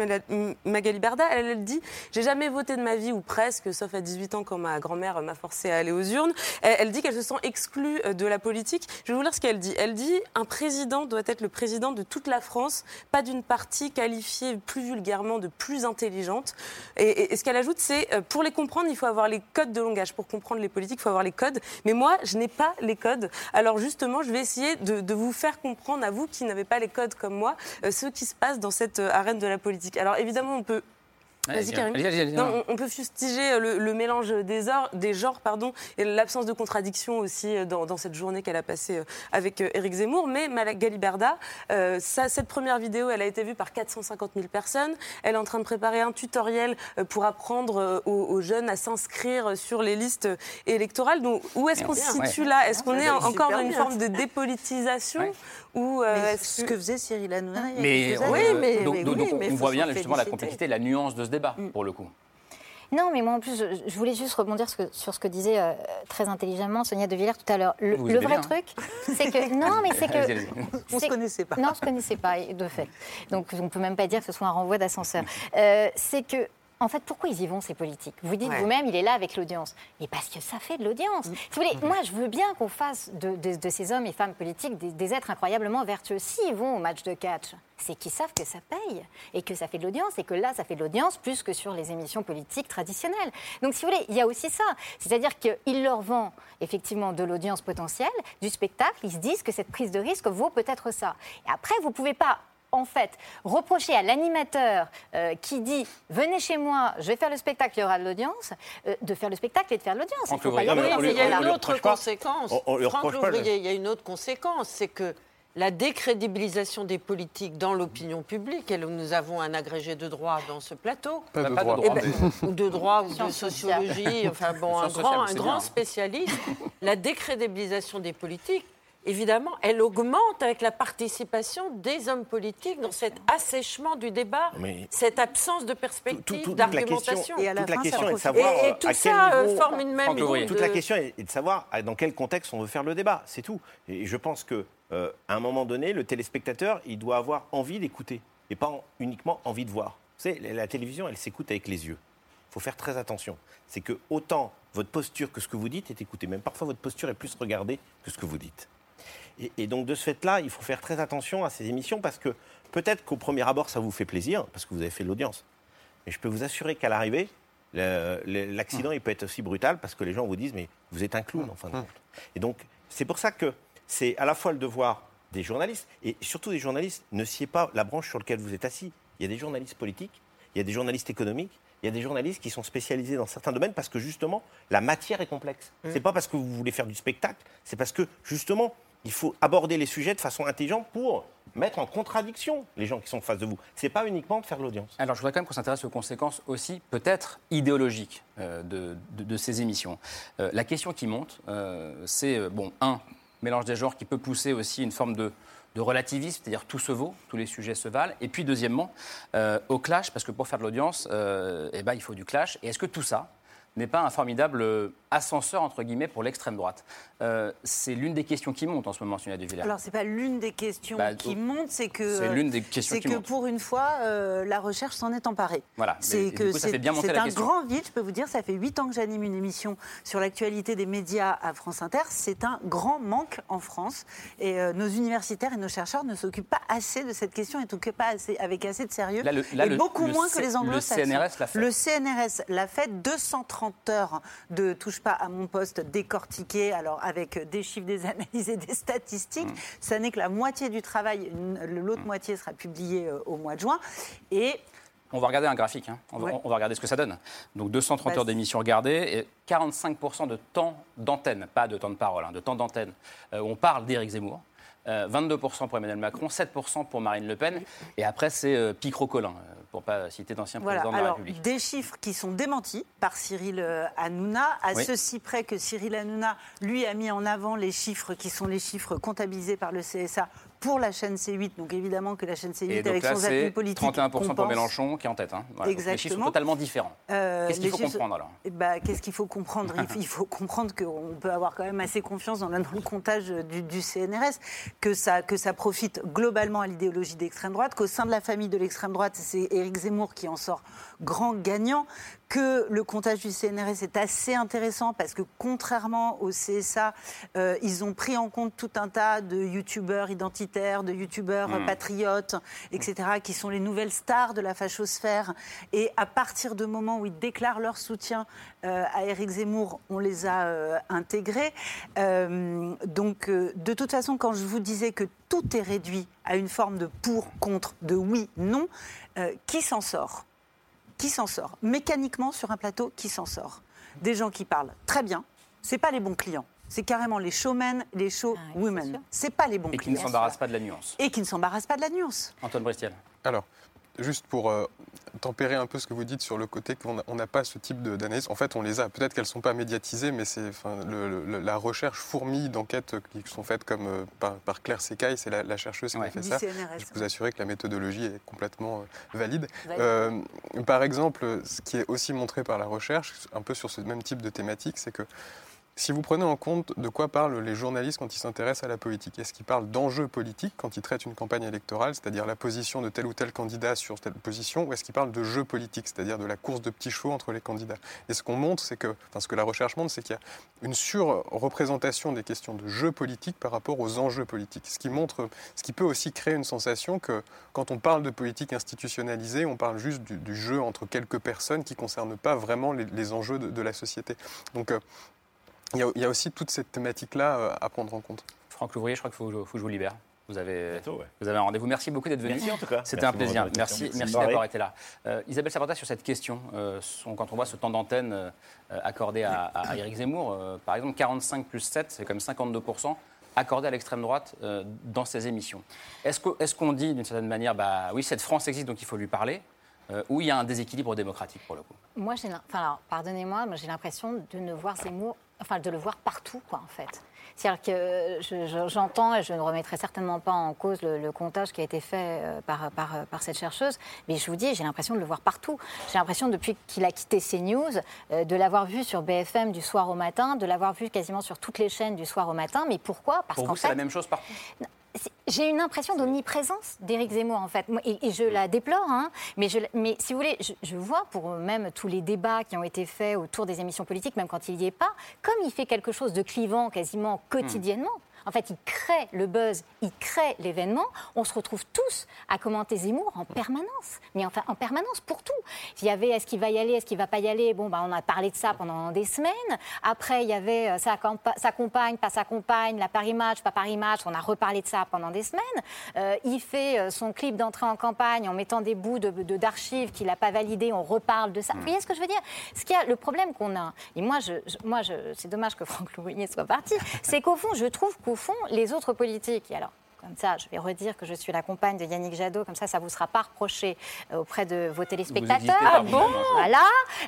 Magali Berda, elle, elle dit J'ai jamais voté de ma vie, ou presque, sauf à 18 ans, quand ma grand-mère m'a forcé à aller aux urnes. Elle, elle dit qu'elle se sent exclue euh, de la politique. Je vais vous lire ce qu'elle dit. Elle dit Un président doit être le président de toute la France, pas d'une partie qualifiée plus vulgairement de plus intelligente. Et, et, ce qu'elle ajoute, c'est euh, Pour les comprendre, il faut avoir les codes de langage. Pour comprendre les politiques, il faut avoir les codes. Mais moi, je n'ai pas les codes. Alors justement, je vais essayer de, de vous faire comprendre à vous qui n'avez pas les codes comme moi, euh, ce qui se passe dans cette euh, arène de la politique. Alors évidemment, on peut on, peut fustiger euh, le, mélange des, des genres pardon, et l'absence de contradiction aussi dans, cette journée qu'elle a passée avec Éric Zemmour. Mais Magali Berda, cette première vidéo, elle a été vue par 450 000 personnes. Elle est en train de préparer un tutoriel pour apprendre aux, jeunes à s'inscrire sur les listes électorales. Donc, où est-ce qu'on se situe là? Est-ce qu'on est encore dans une forme de [laughs] dépolitisation ou ce que faisait Cyril Hanouna mais, oui, mais, donc, on voit bien justement la complexité, la nuance de ce débat Mm. pour le coup. Non, mais moi en plus, je, voulais juste rebondir sur ce que disait euh, très intelligemment Sonia De Villers tout à l'heure. Le, vrai hein. truc, c'est que non, mais c'est que [laughs] on ne se connaissait pas. Non, on se connaissait pas de fait. Donc on ne peut même pas dire que ce soit un renvoi d'ascenseur. Euh, c'est que en fait, pourquoi ils y vont, ces politiques? Vous dites vous-même, il est là avec l'audience. Mais parce que ça fait de l'audience. Mm. Si vous voulez, moi, je veux bien qu'on fasse de, ces hommes et femmes politiques des, êtres incroyablement vertueux. S'ils vont au match de catch, c'est qu'ils savent que ça paye et que ça fait de l'audience et que là, ça fait de l'audience plus que sur les émissions politiques traditionnelles. Donc, si vous voulez, il y a aussi ça. C'est-à-dire qu'ils leur vendent effectivement de l'audience potentielle, du spectacle. Ils se disent que cette prise de risque vaut peut-être ça. Et après, vous ne pouvez pas en fait, reprocher à l'animateur euh, qui dit venez chez moi, je vais faire le spectacle, il y aura de l'audience, euh, de faire le spectacle et de faire l'audience. Il, y a une autre conséquence. il y a une autre conséquence, c'est que la décrédibilisation des politiques dans l'opinion publique, et nous avons un agrégé de droit dans ce plateau, pas de, droit. Eh ben, [laughs] ou de droit ou de sociologie, enfin bon, un grand, un grand spécialiste, la décrédibilisation des politiques évidemment, elle augmente avec la participation des hommes politiques dans cet assèchement du débat, cette absence de perspective, d'argumentation. Et, toute la question est de savoir et, tout ça euh, forme une même idée. Toute la question est de savoir dans quel contexte on veut faire le débat, c'est tout. Et je pense que euh, à un moment donné, le téléspectateur, il doit avoir envie d'écouter et pas uniquement envie de voir. Vous savez, la télévision, elle s'écoute avec les yeux. Il faut faire très attention. C'est que autant votre posture que ce que vous dites est écoutée. Même parfois, votre posture est plus regardée que ce que vous dites. Et, donc de ce fait-là, il faut faire très attention à ces émissions parce que peut-être qu'au premier abord, ça vous fait plaisir parce que vous avez fait de l'audience. Mais je peux vous assurer qu'à l'arrivée, l'accident, il peut être aussi brutal parce que les gens vous disent, mais vous êtes un clown en fin de compte. Et donc, c'est pour ça que c'est à la fois le devoir des journalistes et surtout des journalistes, ne sciez pas la branche sur laquelle vous êtes assis. Il y a des journalistes politiques, il y a des journalistes économiques, il y a des journalistes qui sont spécialisés dans certains domaines parce que justement, la matière est complexe. Ce n'est pas parce que vous voulez faire du spectacle, c'est parce que justement, il faut aborder les sujets de façon intelligente pour mettre en contradiction les gens qui sont face de vous. Ce n'est pas uniquement de faire l'audience. Alors je voudrais quand même qu'on s'intéresse aux conséquences aussi, peut-être idéologiques, euh, de, ces émissions. Euh, la question qui monte, euh, c'est, bon, un, mélange des genres qui peut pousser aussi une forme de, relativisme, c'est-à-dire tout se vaut, tous les sujets se valent. Et puis deuxièmement, au clash, parce que pour faire de l'audience, eh ben, il faut du clash. Et est-ce que tout ça n'est pas un formidable ascenseur, entre guillemets, pour l'extrême droite. Euh, c'est l'une des questions qui monte en ce moment, Sonia De Villers. Alors, c'est pas l'une des questions bah, qui monte, c'est que. C'est l'une des questions C'est que pour une fois, euh, la recherche s'en est emparée. Voilà. C'est que c'est un grand vide, je peux vous dire. Ça fait huit ans que j'anime une émission sur l'actualité des médias à France Inter. C'est un grand manque en France. Et euh, nos universitaires et nos chercheurs ne s'occupent pas assez de cette question et ne s'occupent pas assez, avec assez de sérieux. et beaucoup moins que les anglo-saxons. Le CNRS l'a fait. Le CNRS l'a fait. 230 heures de touche pas à mon poste décortiqué, alors avec des chiffres, des analyses et des statistiques. Mm. Ça n'est que la moitié du travail. L'autre mm. moitié sera publiée euh, au mois de juin. Et on va regarder un graphique, hein. on, va, regarder ce que ça donne. Donc 230 heures d'émission regardées et 45% de temps d'antenne, pas de temps de parole, hein, de temps d'antenne. Euh, on parle d'Éric Zemmour. 22% euh, pour Emmanuel Macron, 7% pour Marine Le Pen, et après c'est euh, Picrocolin, pour pas citer d'anciens présidents de la République. Des chiffres qui sont démentis par Cyril Hanouna, à ceci près que Cyril Hanouna, lui, a mis en avant les chiffres qui sont les chiffres comptabilisés par le CSA pour la chaîne C8. Donc évidemment que la chaîne C8, avec son appui politique. 31% pour Mélenchon qui est en tête. Hein. Exactement. les chiffres sont totalement différents. Euh, qu'est-ce qu'il faut comprendre alors eh ben, Qu'est-ce qu'il faut comprendre? Il faut comprendre qu'on peut avoir quand même assez confiance dans le, comptage du, CNRS, que ça, que ça profite globalement à l'idéologie d'extrême droite, qu'au sein de la famille de l'extrême droite, c'est Éric Zemmour qui en sort grand gagnant, que le comptage du CNRS est assez intéressant parce que contrairement au CSA, euh, ils ont pris en compte tout un tas de youtubeurs identitaires, de youtubeurs hmm. patriotes, etc., qui sont les nouvelles stars de la fachosphère. Et à partir du moment où ils déclarent leur soutien euh, à Éric Zemmour, on les a euh, intégrés. donc, de toute façon, quand je vous disais que tout est réduit à une forme de pour, contre, de oui, non, qui s'en sort? Qui s'en sort Mécaniquement, sur un plateau, qui s'en sort Des gens qui parlent très bien, c'est pas les bons clients. C'est carrément les showmen, les showwomen. Ah, c'est pas les bons clients. Et qui ne s'embarrassent pas de la nuance. Et qui ne s'embarrassent pas de la nuance. Antoine Brestiel. Alors, juste pour euh, tempérer un peu ce que vous dites sur le côté qu'on n'a pas ce type d'analyse. En fait, on les a. Peut-être qu'elles ne sont pas médiatisées, mais c'est la recherche fourmille d'enquêtes qui sont faites comme euh, par, Claire Secaille, c'est la, chercheuse qui a fait ça. Je peux vous assurer que la méthodologie est complètement euh, valide. par exemple, ce qui est aussi montré par la recherche, un peu sur ce même type de thématique, c'est que si vous prenez en compte de quoi parlent les journalistes quand ils s'intéressent à la politique, est-ce qu'ils parlent d'enjeux politiques quand ils traitent une campagne électorale, c'est-à-dire la position de tel ou tel candidat sur telle position, ou est-ce qu'ils parlent de jeux politiques, c'est-à-dire de la course de petits chevaux entre les candidats? Et ce qu'on montre, c'est que, enfin ce que la recherche montre, c'est qu'il y a une surreprésentation des questions de jeux politiques par rapport aux enjeux politiques. Ce qui montre, ce qui peut aussi créer une sensation que quand on parle de politique institutionnalisée, on parle juste du, jeu entre quelques personnes qui ne concernent pas vraiment les, enjeux de, la société. Donc euh, il y, a, aussi toute cette thématique-là euh, à prendre en compte. Franck Louvrier, je crois qu'il faut, que je vous libère. Vous avez, vous avez un rendez-vous. Merci beaucoup d'être venu. Merci en tout cas. C'était un plaisir. Merci, merci, d'avoir été là. Euh, Isabelle Saporta, sur cette question, euh, quand on voit ce temps d'antenne accordé à, à, Éric Zemmour, par exemple 45 plus 7, c'est comme 52% accordé à l'extrême droite dans ses émissions. Est-ce qu'on dit d'une certaine manière, bah oui, cette France existe, donc il faut lui parler euh, où il y a un déséquilibre démocratique pour le coup? Moi, enfin, pardonnez-moi, mais j'ai l'impression de ne voir Zemmour, enfin, de le voir partout, quoi, en fait. C'est-à-dire que j'entends, et je ne remettrai certainement pas en cause le, comptage qui a été fait euh, par, par, par, cette chercheuse, mais je vous dis, j'ai l'impression de le voir partout. J'ai l'impression, depuis qu'il a quitté CNews, euh, de l'avoir vu sur BFM du soir au matin, de l'avoir vu quasiment sur toutes les chaînes du soir au matin. Mais pourquoi? Parce Pour vous, c'est la même chose partout j'ai une impression d'omniprésence d'Éric Zemmour, en fait. Et, je la déplore, hein, mais, je, mais, si vous voulez, je, vois pour même tous les débats qui ont été faits autour des émissions politiques, même quand il n'y est pas, comme il fait quelque chose de clivant quasiment quotidiennement, en fait, il crée le buzz, il crée l'événement. On se retrouve tous à commenter Zemmour en permanence. Mais enfin, en permanence pour tout. Il y avait est-ce qu'il va y aller, est-ce qu'il va pas y aller? Bon, bah, on a parlé de ça pendant des semaines. Après, il y avait euh, sa, compagne, pas sa compagne, la Paris Match, pas Paris Match. On a reparlé de ça pendant des semaines. Euh, il fait euh, son clip d'entrée en campagne en mettant des bouts d'archives de, qu'il n'a pas validé. On reparle de ça. Vous voyez ce que je veux dire? Ce qu'il a, Le problème qu'on a, et moi, moi c'est dommage que Franck Louvrier soit parti, c'est qu'au fond, je trouve qu'au les autres politiques, alors comme ça, je vais redire que je suis la compagne de Yannick Jadot, comme ça, ça ne vous sera pas reproché euh, auprès de vos téléspectateurs. Ah bon Voilà.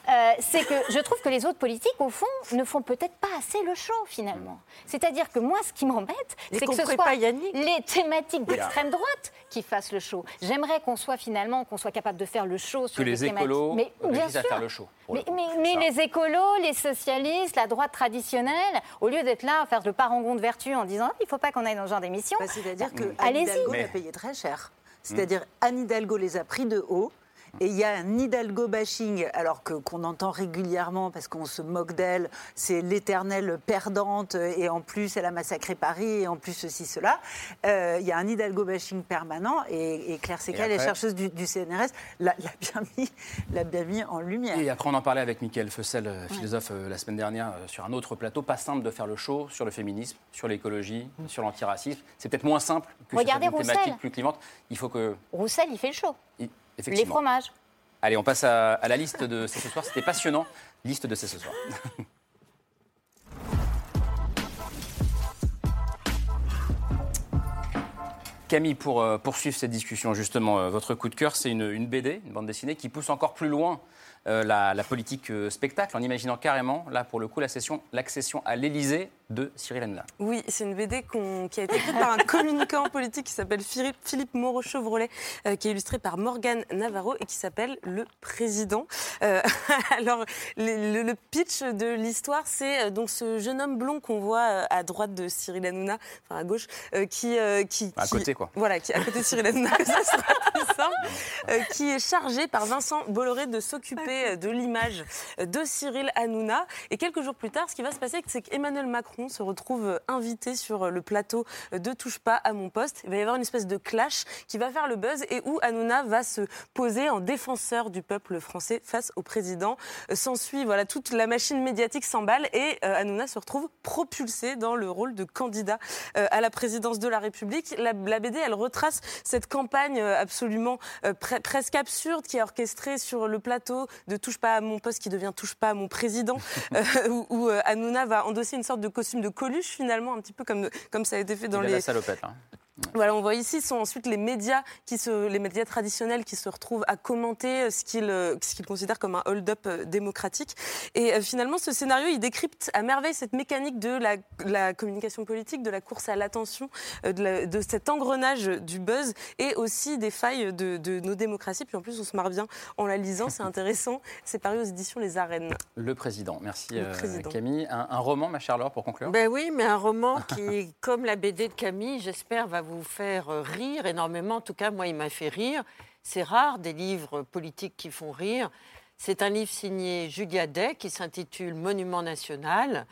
Euh, c'est que je trouve que les autres politiques, au fond, ne font peut-être pas assez le show, finalement. C'est-à-dire que moi, ce qui m'embête, c'est que ce soit pas Yannick. les thématiques d'extrême droite qui fassent le show. J'aimerais qu'on soit finalement, qu'on soit capable de faire le show sur que les écolos Mais bien réussissent à sûr. faire le show. pour Mais, le coup. mais- mais les écolos, les socialistes, la droite traditionnelle, au lieu d'être là à faire le parangon de vertu en disant Ah, il ne faut pas qu'on aille dans ce genre d'émission, Bah, C'est-à-dire que Anne allez-y. Hidalgo Mais- l'a payé très cher. C'est-à-dire Anne Hidalgo les a pris de haut. Et il y a un Hidalgo bashing, alors que qu'on entend régulièrement parce qu'on se moque d'elle, c'est l'éternelle perdante, et en plus elle a massacré Paris, et en plus ceci, cela. Euh, Il y a un Hidalgo bashing permanent, et, et Claire Seca, la chercheuse du, du CNRS, l'a bien, mis- l'a bien mis en lumière. Et après, on en parlait avec Michael Fessel, euh, philosophe, euh, la semaine dernière, sur un autre plateau. Pas simple de faire le show sur le féminisme, sur l'écologie, sur l'antiracisme. C'est peut-être moins simple que Regardez sur une Roussel. thématique plus clivante. Il faut que. Roussel, il fait le show. Les fromages. Allez, on passe à, à la liste de C'est ce soir. C'était passionnant. Liste de C'est ce soir. [laughs] Camille, pour euh, poursuivre cette discussion, justement, euh, votre coup de cœur, c'est une, une BD, une bande dessinée qui pousse encore plus loin euh, la, la politique spectacle, en imaginant carrément, là, pour le coup, l'accession l'accession à l'Élysée de Cyril Hanouna. Oui, c'est une BD qui a été écrite par un [laughs] communicant politique qui s'appelle Philippe, Philippe Moreau-Chevrolet, euh, qui est illustré par Morgane Navarro et qui s'appelle Le Président. Euh, [laughs] alors, le, pitch de l'histoire, c'est euh, donc ce jeune homme blond qu'on voit à droite de Cyril Hanouna, enfin à gauche, euh, qui, qui, À qui- côté, quoi. Voilà, qui est à côté de Cyril Hanouna, ça sera [laughs] plus simple, qui est chargé par Vincent Bolloré de s'occuper de l'image de Cyril Hanouna. Et quelques jours plus tard, ce qui va se passer, c'est qu'Emmanuel Macron se retrouve invité sur le plateau de Touche pas à mon poste. Il va y avoir une espèce de clash qui va faire le buzz et où Hanouna va se poser en défenseur du peuple français face au président. S'ensuit, voilà, toute la machine médiatique s'emballe et euh, Hanouna se retrouve propulsé dans le rôle de candidat euh, à la présidence de la République. La, la BD, elle retrace cette campagne euh, absolument pre- presque absurde qui est orchestrée sur le plateau de Touche pas à mon poste qui devient Touche pas à mon président, [laughs] où, où, Hanouna va endosser une sorte de costume de Coluche finalement, un petit peu comme, comme ça a été fait dans les, la salopette, là. Voilà, on voit ici, ce sont ensuite les médias, qui se, les médias traditionnels qui se retrouvent à commenter euh, ce qu'ils euh, ce qu'ils considèrent comme un hold-up euh, démocratique. Et finalement, ce scénario, il décrypte à merveille cette mécanique de la, la communication politique, de la course à l'attention, de, la- de cet engrenage du buzz et aussi des failles de, de nos démocraties. Puis en plus, on se marre bien en la lisant, c'est intéressant. C'est paru aux éditions Les Arènes. Le président. Merci, Le euh, président. Camille. Un, un roman, ma chère Laure, pour conclure? Ben oui, mais un roman [laughs] qui, comme la BD de Camille, j'espère, va vous faire euh, rire énormément. En tout cas, moi, il m'a fait rire. C'est rare des livres politiques qui font rire. C'est un livre signé Julia Day qui s'intitule Monument national.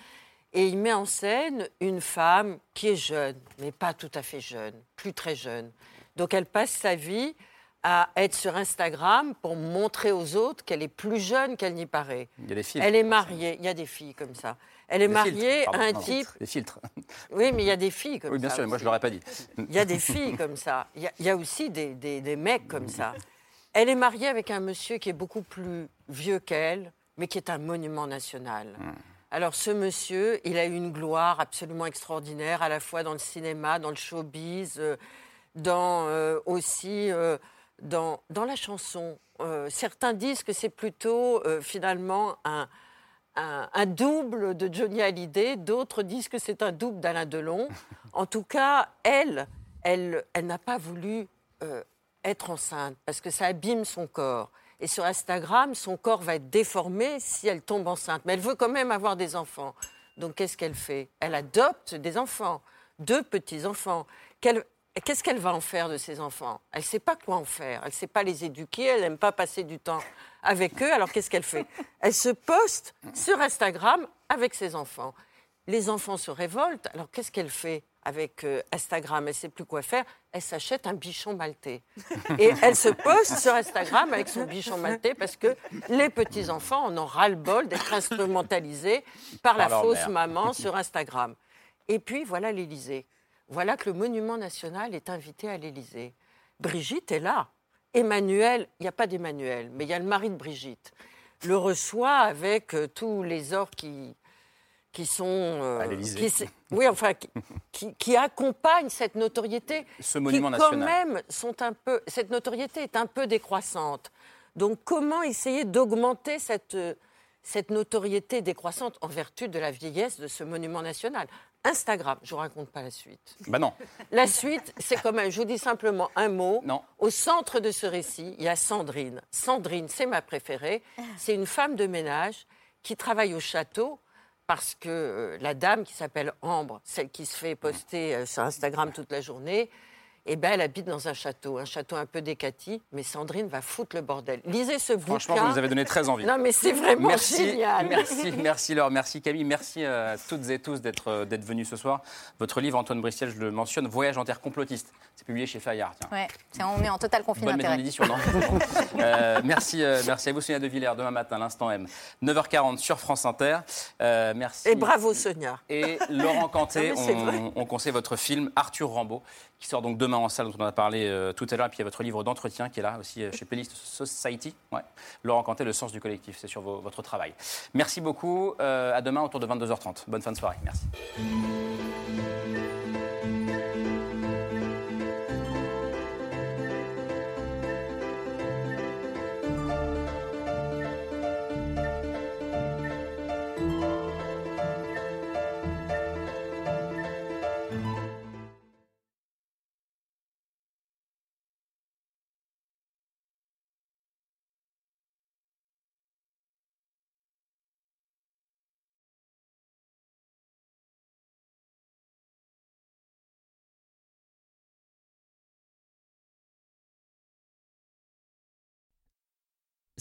Et il met en scène une femme qui est jeune, mais pas tout à fait jeune, plus très jeune. Donc elle passe sa vie à être sur Instagram pour montrer aux autres qu'elle est plus jeune qu'elle n'y paraît. Il y a des filtres. Elle est mariée, il y a des filles comme ça. Elle est Des mariée filtres, pardon, à un type. Des filtres. [laughs] Oui, mais il y a des filles comme Oui, bien ça. sûr, mais moi je ne l'aurais pas dit. Il y a des filles comme ça. Il y a, il y a aussi des, des- des mecs comme ça. [laughs] Elle est mariée avec un monsieur qui est beaucoup plus vieux qu'elle, mais qui est un monument national. Alors ce monsieur, il a eu une gloire absolument extraordinaire, à la fois dans le cinéma, dans le showbiz, euh, dans euh, aussi euh, dans, dans la chanson. Certains disent que c'est plutôt finalement un, un, un double de Johnny Hallyday, d'autres disent que c'est un double d'Alain Delon. [laughs] En tout cas, elle, elle, elle n'a pas voulu euh, être enceinte parce que ça abîme son corps. Et sur Instagram, son corps va être déformé si elle tombe enceinte. Mais elle veut quand même avoir des enfants. Donc qu'est-ce qu'elle fait? Elle adopte des enfants, deux petits-enfants. Qu'elle- Qu'est-ce qu'elle va en faire de ces enfants? Elle ne sait pas quoi en faire. Elle ne sait pas les éduquer. Elle n'aime pas passer du temps avec eux. Alors qu'est-ce qu'elle fait? Elle se poste sur Instagram avec ses enfants. Les enfants se révoltent. Alors qu'est-ce qu'elle fait avec euh, Instagram? Elle ne sait plus quoi faire. Elle s'achète un bichon maltais. Et elle se poste sur Instagram avec son bichon maltais parce que les petits-enfants en ont ras-le-bol d'être instrumentalisés par la Par fausse mère. maman sur Instagram. Et puis voilà l'Élysée. Voilà que le monument national est invité à l'Élysée. Brigitte est là. Emmanuel, il n'y a pas d'Emmanuel, mais il y a le mari de Brigitte, le reçoit avec euh, tous les ors qui, qui sont. Euh, oui, enfin, [laughs] qui, qui, accompagnent cette notoriété. Ce monument qui, national. Quand même, sont un peu. Cette notoriété est un peu décroissante. Donc, comment essayer d'augmenter cette, cette notoriété décroissante en vertu de la vieillesse de ce monument national? Instagram, je vous raconte pas la suite. Bah non. La suite, c'est quand même, je vous dis simplement un mot. Non. Au centre de ce récit, il y a Sandrine. Sandrine, c'est ma préférée. C'est une femme de ménage qui travaille au château parce que euh, la dame qui s'appelle Ambre, celle qui se fait poster euh, sur Instagram toute la journée, eh ben, elle habite dans un château, un château un peu décati, mais Sandrine va foutre le bordel. Lisez ce bouquin. Franchement, vous nous avez donné très envie. Non, mais c'est vraiment génial. Merci, merci Laure, merci Camille, merci à toutes et tous d'être euh, d'être venus ce soir. Votre livre, Antoine Bristiel, je le mentionne, Voyage en terre complotiste. C'est publié chez Fayard. Ouais, on est en total conflit d'intérêt. [laughs] euh, merci, euh, merci à vous, Sonia De Villers, demain matin, l'instant M. 9h40 sur France Inter. Euh, merci. Et bravo, Sonia. Et Laurent Canté, [laughs] on, on conseille votre film Arthur Rambaud qui sort donc demain en salle, dont on a parlé euh, tout à l'heure. Et puis il y a votre livre d'entretien qui est là aussi euh, chez Playlist Society. Ouais. Laurent Cantet, Le sens du collectif, c'est sur votre travail. Merci beaucoup. Euh, à demain autour de 22h30. Bonne fin de soirée. Merci.